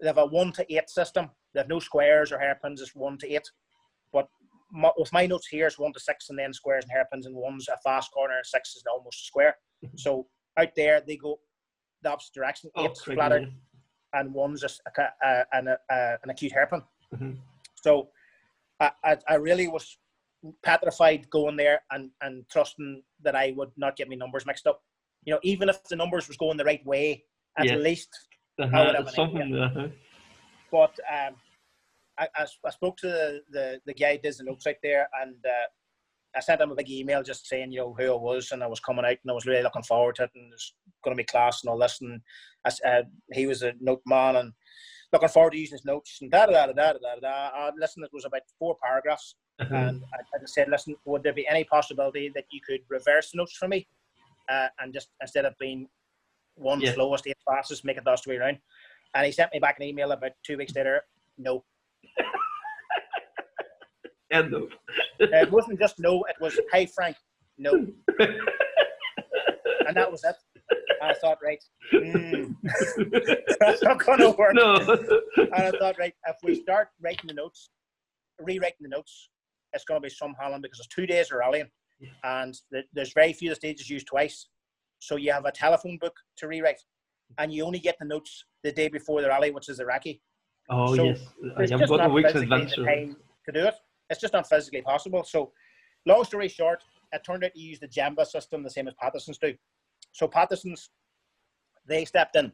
they have a one to eight system. They have no squares or hairpins. It's one to eight. My, with my notes here, it's one to six, and then squares and hairpins, and one's a fast corner, and six is almost a square. So out there, they go the opposite direction. Oh, Eight's flatter, and one's a, a, a, an, a, an acute hairpin. Mhm. So I, I, I really was petrified going there and, and trusting that I would not get my numbers mixed up. You know, even if the numbers was going the right way, at Yeah. least. Uh-huh, I would have an something. Uh-huh. But um, I, I, I spoke to the, the, the guy who does the notes out there and uh, I sent him a big email just saying, you know, who I was and I was coming out and I was really looking forward to it and there's going to be class and all this. And I, uh, he was a note man and looking forward to using his notes and da da da da da da da. Uh, listen, it was about four paragraphs Uh-huh. and I, I said, listen, would there be any possibility that you could reverse the notes for me uh, and just instead of being one Yeah. slowest, eight fastest, make it the last way around? And he sent me back an email about two weeks later. No, <laughs> End of. it wasn't just no. It was, hey Frank, no, and that was it. And I thought, right, mm, that's <laughs> not going to work. no. And I thought, right, if we start writing the notes, rewriting the notes, it's going to be some Holland because it's two days of rallying, and th- there's very few the stages used twice. So you have a telephone book to rewrite, and you only get the notes the day before the rally, which is recce. Oh So, yes, I have got a week's adventure. to do it. It's just not physically possible. So, long story short, it turned out to use the Jemba system, the same as Paterson's do. So Paterson's, they stepped in,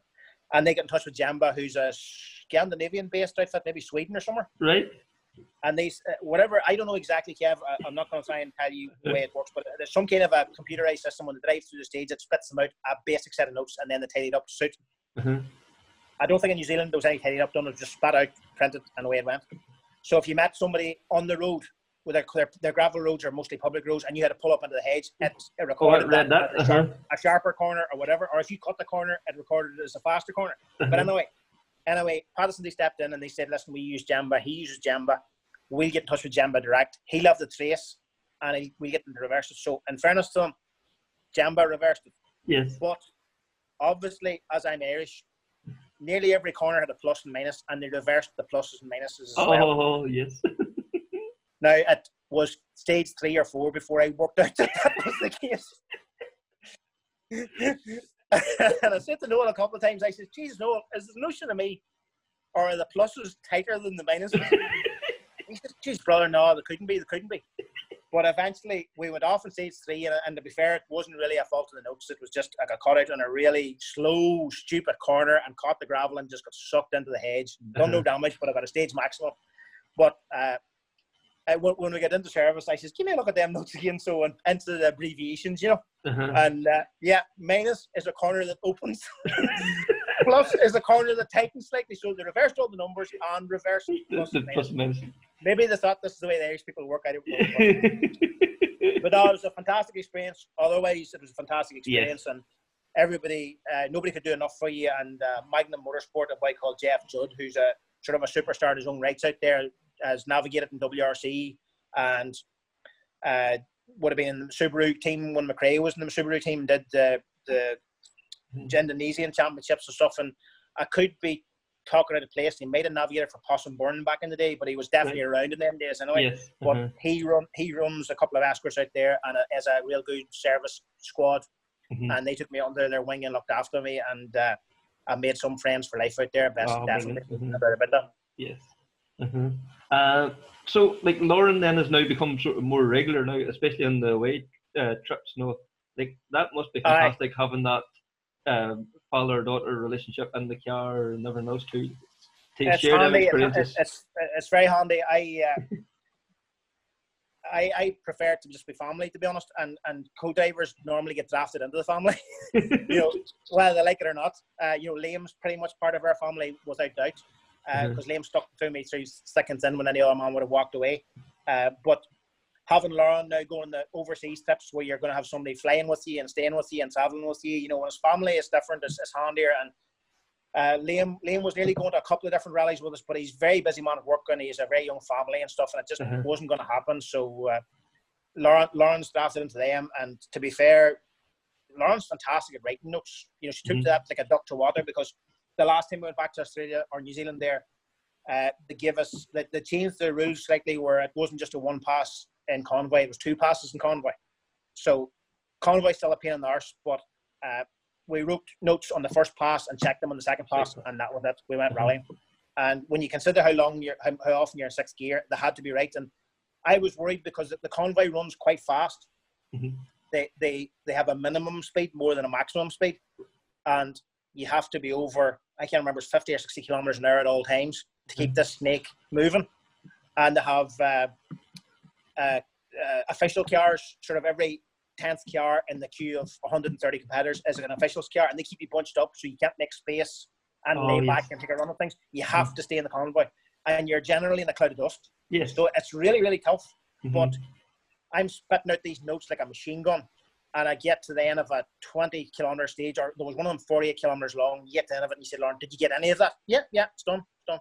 and they got in touch with Jemba, who's a Scandinavian-based outfit, maybe Sweden or somewhere. Right? And they, uh, whatever, I don't know exactly, Kev. I, I'm not going to try and tell you the way it works, but there's some kind of a computerized system when they drive through the stage that spits them out a basic set of notes, and then they tidy it up to suit. Uh-huh. I don't think in New Zealand there was any tidying up done. It was just spat out, printed, and away it went. So if you met somebody on the road, with their, their, their gravel roads are mostly public roads, and you had to pull up into the hedge, it, it Oh, recorded read that. a, Uh-huh. sharp, a sharper corner or whatever. Or if you cut the corner, it recorded it as a faster corner. But Uh-huh. anyway, anyway, Paterson they stepped in and they said, "Listen, we use Jemba. He uses Jemba. We'll get in touch with Jemba direct. He'll have the trace, and he, we get them to reverse it." So, in fairness to him, Jemba reversed it. Yes. But obviously, as I'm Irish, nearly every corner had a plus and minus, and they reversed the pluses and minuses as well. Oh yes. <laughs> Now it was stage three or four before I worked out <laughs> that that was the case. and I said to Noel a couple of times, I said, Jesus, Noel, is the notion of me or are the pluses tighter than the minuses? <laughs> he said, Geez, brother, no, they couldn't be, they couldn't be. But eventually we went off in stage three, and, and to be fair, it wasn't really a fault of the notes. It was just I got caught out on a really slow, stupid corner and caught the gravel and just got sucked into the hedge. Done no damage, but I got a stage maximum. But uh, uh, when, we get into service, I says, "Give me a look at them notes again." So and into the abbreviations, you know. Uh-huh. And uh, yeah, minus is a corner that opens. <laughs> Plus is a corner that tightens slightly. So they reversed all the numbers and reversed <laughs> plus The and plus minus. Maybe they thought this is the way the Irish people work. I don't know. <laughs> but no, it was a fantastic experience. Otherwise, it was a fantastic experience, and everybody, uh, nobody could do enough for you. And uh, Magnum Motorsport, a boy called Jeff Judd, who's a sort of a superstar in his own rights out there, has navigated in WRC and uh, would have been in the Subaru team when McRae was in the Subaru team, did the the Indonesian championships and stuff. And I could be talking out of place. He made a navigator for Possum Bourne back in the day, but he was definitely around in them days anyway. yes. But uh-huh. he run he runs a couple of escorts out there and a, as a real good service squad, Mhm. and they took me under their wing and looked after me, and uh, I made some friends for life out there. Best Oh, definitely. Mhm. about about that. Yes. Uh-huh. Uh, so, like Lauren then has now become sort of more regular now, especially on the away uh, trips. No, like that must be Aye. fantastic having that um, father-daughter relationship in the car and everything else too. To It's handy. It's, it's, it's very handy. I, uh, I I prefer to just be family to be honest, and and co-drivers normally get drafted into the family. <laughs> you know, whether they like it or not. Uh, you know, Liam's pretty much part of our family without doubt, because Liam stuck to me through seconds in when any other man would have walked away. Uh, but having Lauren now going the overseas trips where you're going to have somebody flying with you and staying with you and traveling with you, you know, when it's family, it's different, it's, it's handier. And uh, Liam, Liam was nearly going to a couple of different rallies with us, but he's a very busy man at work and he's a very young family and stuff, and it just Mhm. wasn't going to happen. So uh, Lauren, Lauren's drafted into them, and to be fair, Lauren's fantastic at writing notes. You know, she took Mhm. that like a duck to water because the last time we went back to Australia or New Zealand there, uh, they gave us they, they changed the rules slightly where it wasn't just a one pass in convoy, it was two passes in convoy. So convoy still a pain in the arse, but uh, we wrote notes on the first pass and checked them on the second pass, and that was it. We went rallying. And when you consider how long you're, how, how often you're in sixth gear, they had to be right. And I was worried because the convoy runs quite fast. Mhm. They, they they have a minimum speed more than a maximum speed, and you have to be over. I can't remember, fifty or sixty kilometers an hour at all times to keep this snake moving. And they have uh, uh, uh, official cars, sort of every tenth car in the queue of 130 competitors is an official's car, and they keep you bunched up so you can't make space and Oh, lay yes. back and take a run of things. You have to stay in the convoy, and you're generally in a cloud of dust. yes. So it's really, really tough. Mhm. But I'm spitting out these notes like a machine gun. And I get to the end of a 20 kilometer stage, or there was one of them 48 kilometers long. You get to the end of it and you say, Lauren, did you get any of that? Yeah, yeah, it's done, it's done.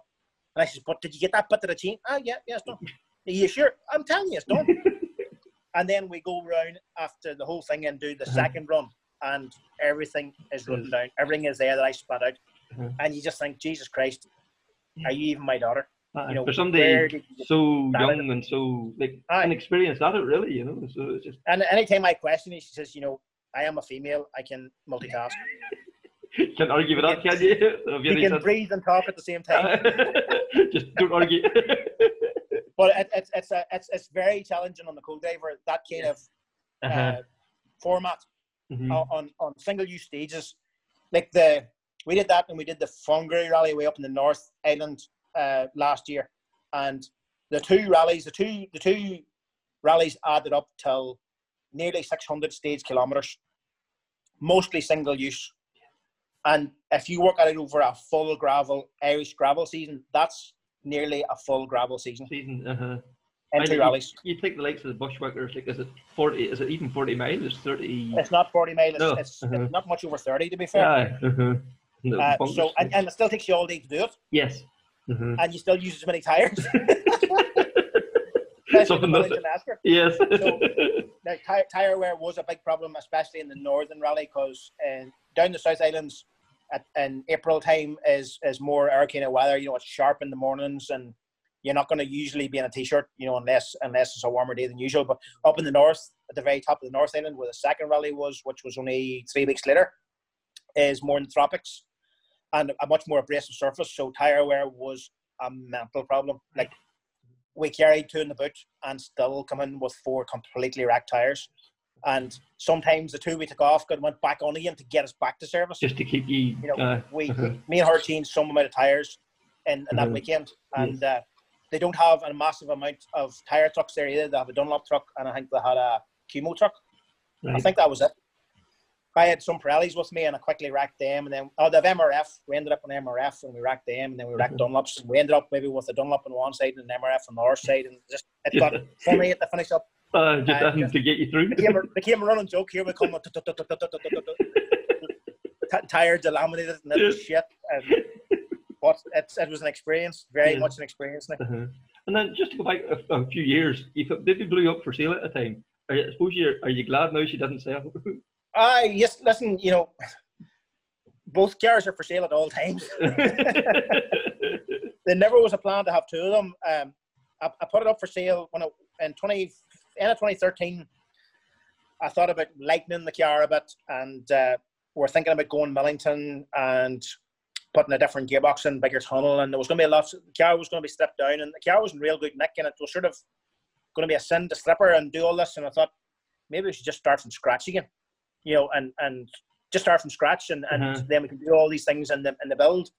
And I said, but did you get that bit of the chain? Ah, yeah, yeah, it's done. <laughs> Are you sure? I'm telling you, it's done. <laughs> and then we go round after the whole thing and do the Uh-huh. second run, and everything is written down. Everything is there that I spat out. Uh-huh. And you just think, Jesus Christ, are you even my daughter? Aye, you know, for somebody you- so young and so like Aye. inexperienced at it, really, you know. So it's just And anytime I question it, she says, you know, I am a female. I can multitask. <laughs> can't argue with that, can you? <laughs> You You can breathe and talk at the same time. just don't argue. But it, it's it's a, it's it's very challenging on the co-driver that kind of uh, Uh-huh. format Mhm. on, on on single-use stages. Like the we did that and we did the Whangarei rally way up in the North Island uh, last year, and the two rallies, the two the two rallies added up till nearly 600 stage kilometers, mostly single use. And if you work at it over a full gravel Irish gravel season, that's nearly a full gravel season Season, uh-huh. in two rallies. You take the likes of the bushwhackers, like is it forty? Is it even forty miles? It's thirty. It's not 40 miles. it's, No, it's, uh-huh. it's not much over 30 to be fair. Yeah. Uh-huh. No, Uh, so and, and it still takes you all day to do it, yes. Uh-huh. and you still use as many tires. <laughs> Something that- village in Esker. yes. So- Now, tire, tire wear was a big problem, especially in the northern rally, because uh, down the South Islands at, in April time is is more of weather. You know, it's sharp in the mornings, and you're not going to usually be in a t-shirt, you know, unless unless it's a warmer day than usual. But up in the north, at the very top of the North Island, where the second rally was, which was only three weeks later, is more in the tropics and a much more abrasive surface. So tire wear was a mental problem. Like we carried two in the boot and still come in with four completely wrecked tires. And sometimes the two we took off got went back on again to get us back to service. Just to keep you. You know, uh, we uh-huh. me and her changed some amount of tires in, in that Mhm. weekend, and uh, they don't have a massive amount of tire trucks there either. They have a Dunlop truck, and I think they had a Kumho truck. I think that was it. I had some Pirellis with me, and I quickly racked them, and then oh, the MRF. We ended up on MRF, and we racked them, and then we racked. Dunlops. We ended up maybe with a Dunlop on one side and an MRF on the other side, and just it got funny at the finish up. Uh, just uh, just- to get you through. Became a, became a running joke. Here we come. T- Tires delaminated and shit. And, but it, it was an experience, very Yeah. much an experience. Uh-huh. And then just to go back a, a few years, if did blew up for sale at the time, are you, I suppose you're are you glad now she doesn't sell? Ah, yes. Listen, you know, both cars are for sale at all times. there never was a plan to have two of them. Um, I, I put it up for sale when it, in 20, end of 2013. I thought about lightening the car a bit, and uh, we're thinking about going Millington and putting a different gearbox in, bigger tunnel, and there was going to be a lot. The car was going to be stripped down, and the car was in real good nick, and it was sort of going to be a sin to strip her and do all this. And I thought maybe we should just start from scratch again, you know, and and just start from scratch, and, and Mhm. then we can do all these things in the in the build.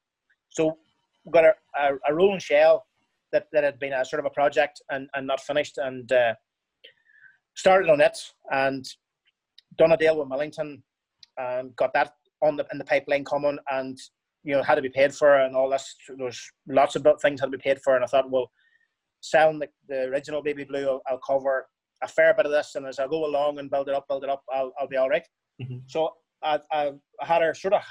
So we got a, a, a rolling shell that, that had been a sort of a project and, and not finished and uh, started on it and done a deal with Millington and got that on the in the pipeline coming and you know had to be paid for and all this there's lots of things had to be paid for and I thought well selling the, the original baby blue I'll, I'll cover a fair bit of this and as I go along and build it up build it up I'll, I'll be all right Mhm. so I, I I had her sort of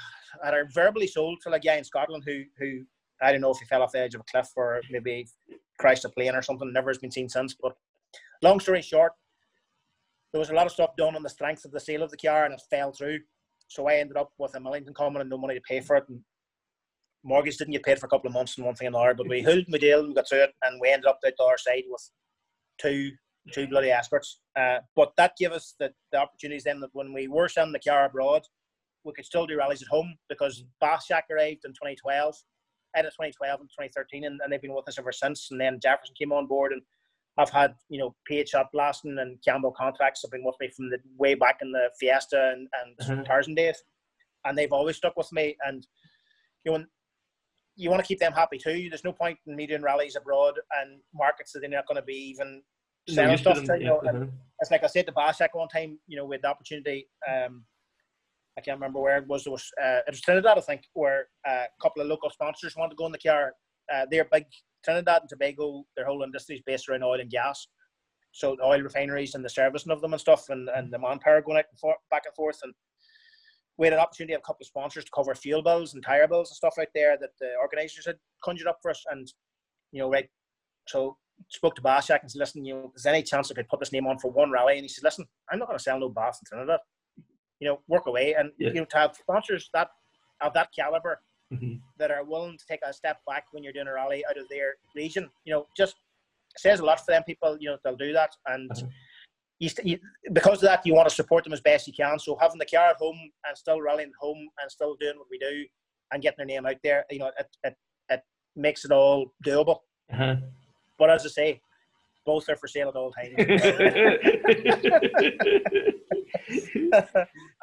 had her verbally sold to a guy in Scotland who who I don't know if he fell off the edge of a cliff or maybe crashed a plane or something. Never has been seen since. But long story short, there was a lot of stuff done on the strength of the sale of the car, and it fell through. So I ended up with a Millington common and no money to pay for it. And mortgage didn't get paid for a couple of months and one thing and another. But we held my deal, we got through it, and we ended up out the other side with two two bloody escorts. Uh, but that gave us the, the opportunities then that when we were sending the car abroad, we could still do rallies at home because Bathshack arrived in 2012, end of 2012 and 2013, and, and they've been with us ever since. And then Jefferson came on board, and I've had you know Shot Blasting and Campbell contracts have been with me from the way back in the Fiesta and, and Mhm. Tarzan days, and they've always stuck with me. And you know, you want to keep them happy too. There's no point in me doing rallies abroad and markets that they're not going to be even selling to stuff. To, you know, uh-huh. it's like I said to Bathshack one time, you know, with the opportunity, um, I can't remember where it was. There was uh, it was Trinidad, I think, where uh, a couple of local sponsors wanted to go in the car. Uh, they're big Trinidad and Tobago. Their whole industry is based around oil and gas. So the oil refineries and the servicing of them and stuff, and, and the manpower going out and for, back and forth. And we had an opportunity of a couple of sponsors to cover fuel bills and tire bills and stuff out there that the organisers had conjured up for us. And you know, right. So spoke to Bathshack and said, listen, you know, is there any chance I could put this name on for one rally? And he said, listen, I'm not going to sell no baths in Trinidad. You know, work away. And, Yeah. you know, to have sponsors that of that caliber Mhm. that are willing to take a step back when you're doing a rally out of their region, you know, just says a lot for them people. You know, they'll do that. And Uh-huh. you, st- you, because of that, you want to support them as best you can. So having the car at home and still rallying home and still doing what we do and getting their name out there, you know, it, it, it makes it all doable. Uh-huh. But as I say, both are for sale at all times. <laughs> <laughs>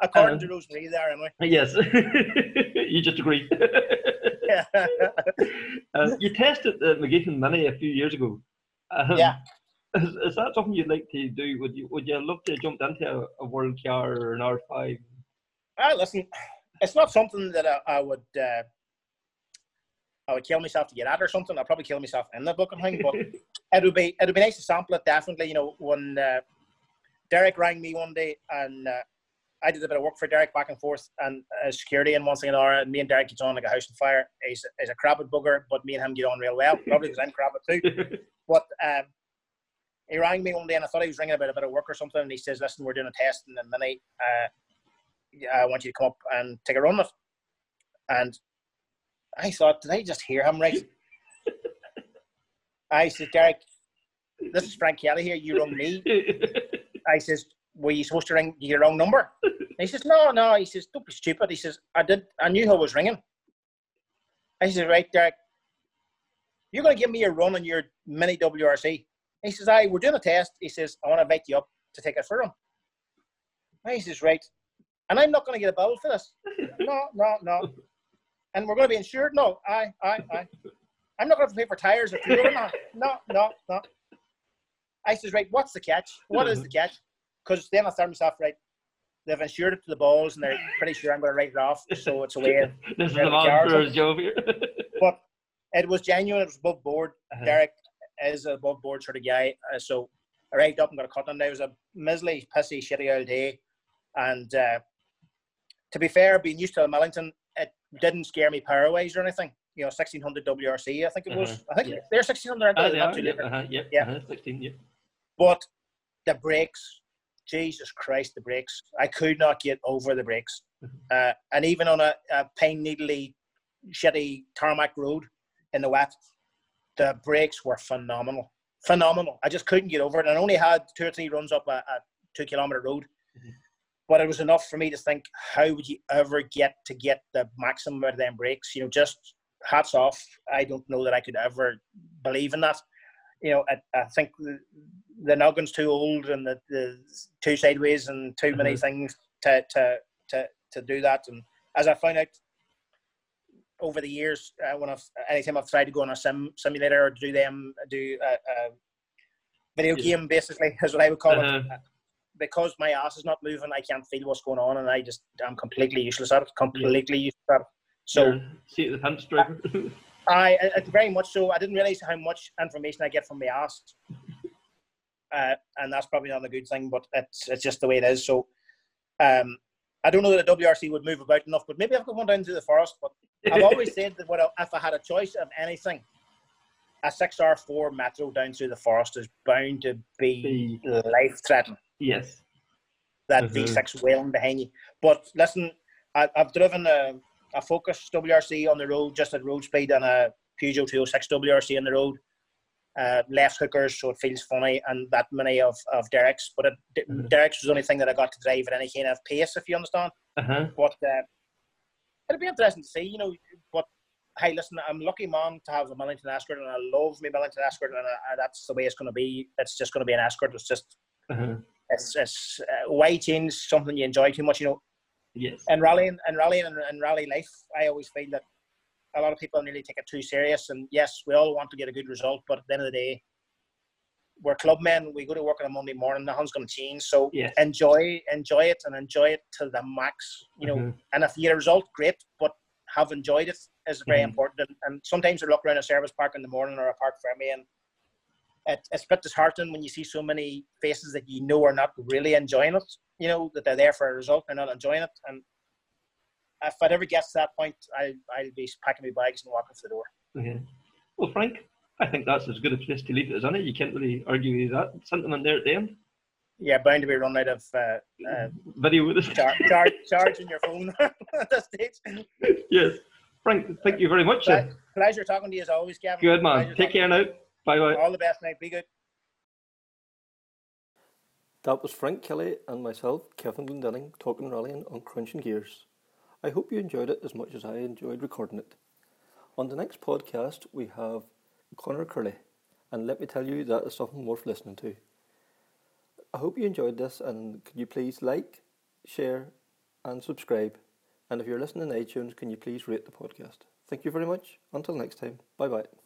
According to Rosemary there, anyway. yes, <laughs> you just agree. uh, <laughs> you tested the McGeehan Mini a few years ago. Um, Yeah. Is, is that something you'd like to do? Would you Would you love to jump into a, a world car or an R five? Ah, listen, it's not something that I, I would uh, I would kill myself to get at or something. I'd probably kill myself in the book and thing, but <laughs> it would be it would be nice to sample it definitely. You know, when uh, Derek rang me one day and uh, I did a bit of work for Derek back and forth and uh, security and one thing and another, and me and Derek get on like a house on fire. He's, he's a crabbit bugger, but me and him get on real well, <laughs> probably because I'm crabbit too. <laughs> But um, he rang me one day and I thought he was ringing about a bit of work or something. And he says, "Listen, we're doing a test in a minute. Uh, I want you to come up and take a run with." And I thought, did I just hear him right? <laughs> I said, Derek, this is Frank Kelly here. You rung me. I says, were you supposed to ring your wrong number? And <laughs> he says, no, no. He says, don't be stupid. He says, I did. I knew who was ringing. I says, right, Derek, you're going to give me a run on your mini WRC. He says, I, we're doing a test. He says, I want to invite you up to take it for him. And he says, right. And I'm not going to get a bill for this. <laughs> No, no, no. And we're going to be insured? No, I, I, I. I'm not going to pay for tires or fuel. No, no, no, no. I says, right, what's the catch? What is the catch? Because then I thought myself, right, they've insured it to the balls and they're pretty sure I'm going to write it off. So it's away. <laughs> this is Yeah, the the man cars. for his job here. <laughs> but it was genuine. It was above board. Uh-huh. Derek is a above board sort of guy. Uh, so I arrived up and got a cut on. There It was a miserly, pissy, shitty old day. And uh, to be fair, being used to a Millington, it didn't scare me power wise or anything. You know, 1600 WRC, I think it was. Uh-huh. I think Yeah. they're 1600. Ah, they're they are, yeah, uh-huh, yep, Yeah. uh-huh, 16, yeah. But the brakes, Jesus Christ, the brakes. I could not get over the brakes. Mm-hmm. Uh, and even on a, a pine needly, shitty tarmac road in the wet, the brakes were phenomenal. Phenomenal. I just couldn't get over it. And I only had two or three runs up a, a two kilometre road. Mhm. But it was enough for me to think, how would you ever get to get the maximum out of them brakes? You know, just hats off. I don't know that I could ever believe in that. You know, I, I think the, noggin's too old and the, the too sideways and too many Mhm. things to, to, to, to do that. And as I found out over the years, uh, when I've anytime I've tried to go on a sim simulator or do them do a, a video Yeah. game, basically <laughs> is what I would call Uh-huh. it. Because my ass is not moving, I can't feel what's going on, and I just I'm completely useless at it. Completely useless at it. So. Seat of the. I, I I- very much so. I didn't realize how much information I get from my ass, uh, and that's probably not a good thing. But it's it's just the way it is. So, um, I don't know that a WRC would move about enough, but maybe I've got one down to the forest. But I've always <laughs> said that what I- if I had a choice of anything, a six R four metro down through the forest is bound to be life threatening. yes. That Mhm. V six wailing behind you. But listen, I, I've driven a, a Focus WRC on the road just at road speed and a Peugeot 206 WRC on the road. Uh, left hookers, so it feels funny, and that many of, of Derek's. But it, Mhm. Derek's was the only thing that I got to drive at any kind of pace, if you understand. Uh-huh. But uh, it'll be interesting to see, you know. But hey, listen, I'm lucky man to have a Millington Escort, and I love me Millington Escort, and I, that's the way it's going to be. It's just going to be an Escort. It's just, Uh-huh. it's, it's uh, why change something you enjoy too much, you know Yes. and rallying and rallying and, and rally life, I always feel that a lot of people nearly take it too serious. And yes, we all want to get a good result, but at the end of the day, we're club men. We go to work on a Monday morning. Nothing's going to change. So Yes. enjoy, enjoy it, and enjoy it to the max. You know, Mhm. and if you get a result, great. But have enjoyed it is very Mhm. important. And, and sometimes I look around a service park in the morning or a park for me, and it, it's a bit disheartening when you see so many faces that you know are not really enjoying it. You know that they're there for a result, they're not enjoying it. And if I'd ever get to that point, I I'll be packing my bags and walking to the door. Okay. Well, Frank, I think that's as good a place to leave it as any. You can't really argue with that sentiment there at the end. Yeah, bound to be run out of uh, uh, Video with us. char- <laughs> char- charging your phone <laughs> at this stage. yes. Frank, thank you very much. sir. Ple- Pleasure talking to you as always, Gavin. Good man. Pleasure Take care to now. Bye bye. All the best, mate. Be good. That was Frank Kelly and myself, Kevin Glendinning, talking rallying on Krunching Gears. I hope you enjoyed it as much as I enjoyed recording it. On the next podcast, we have Connor Curley, and let me tell you, that is something worth listening to. I hope you enjoyed this, and could you please like, share, and subscribe? And if you're listening on iTunes, can you please rate the podcast? Thank you very much. Until next time, bye bye.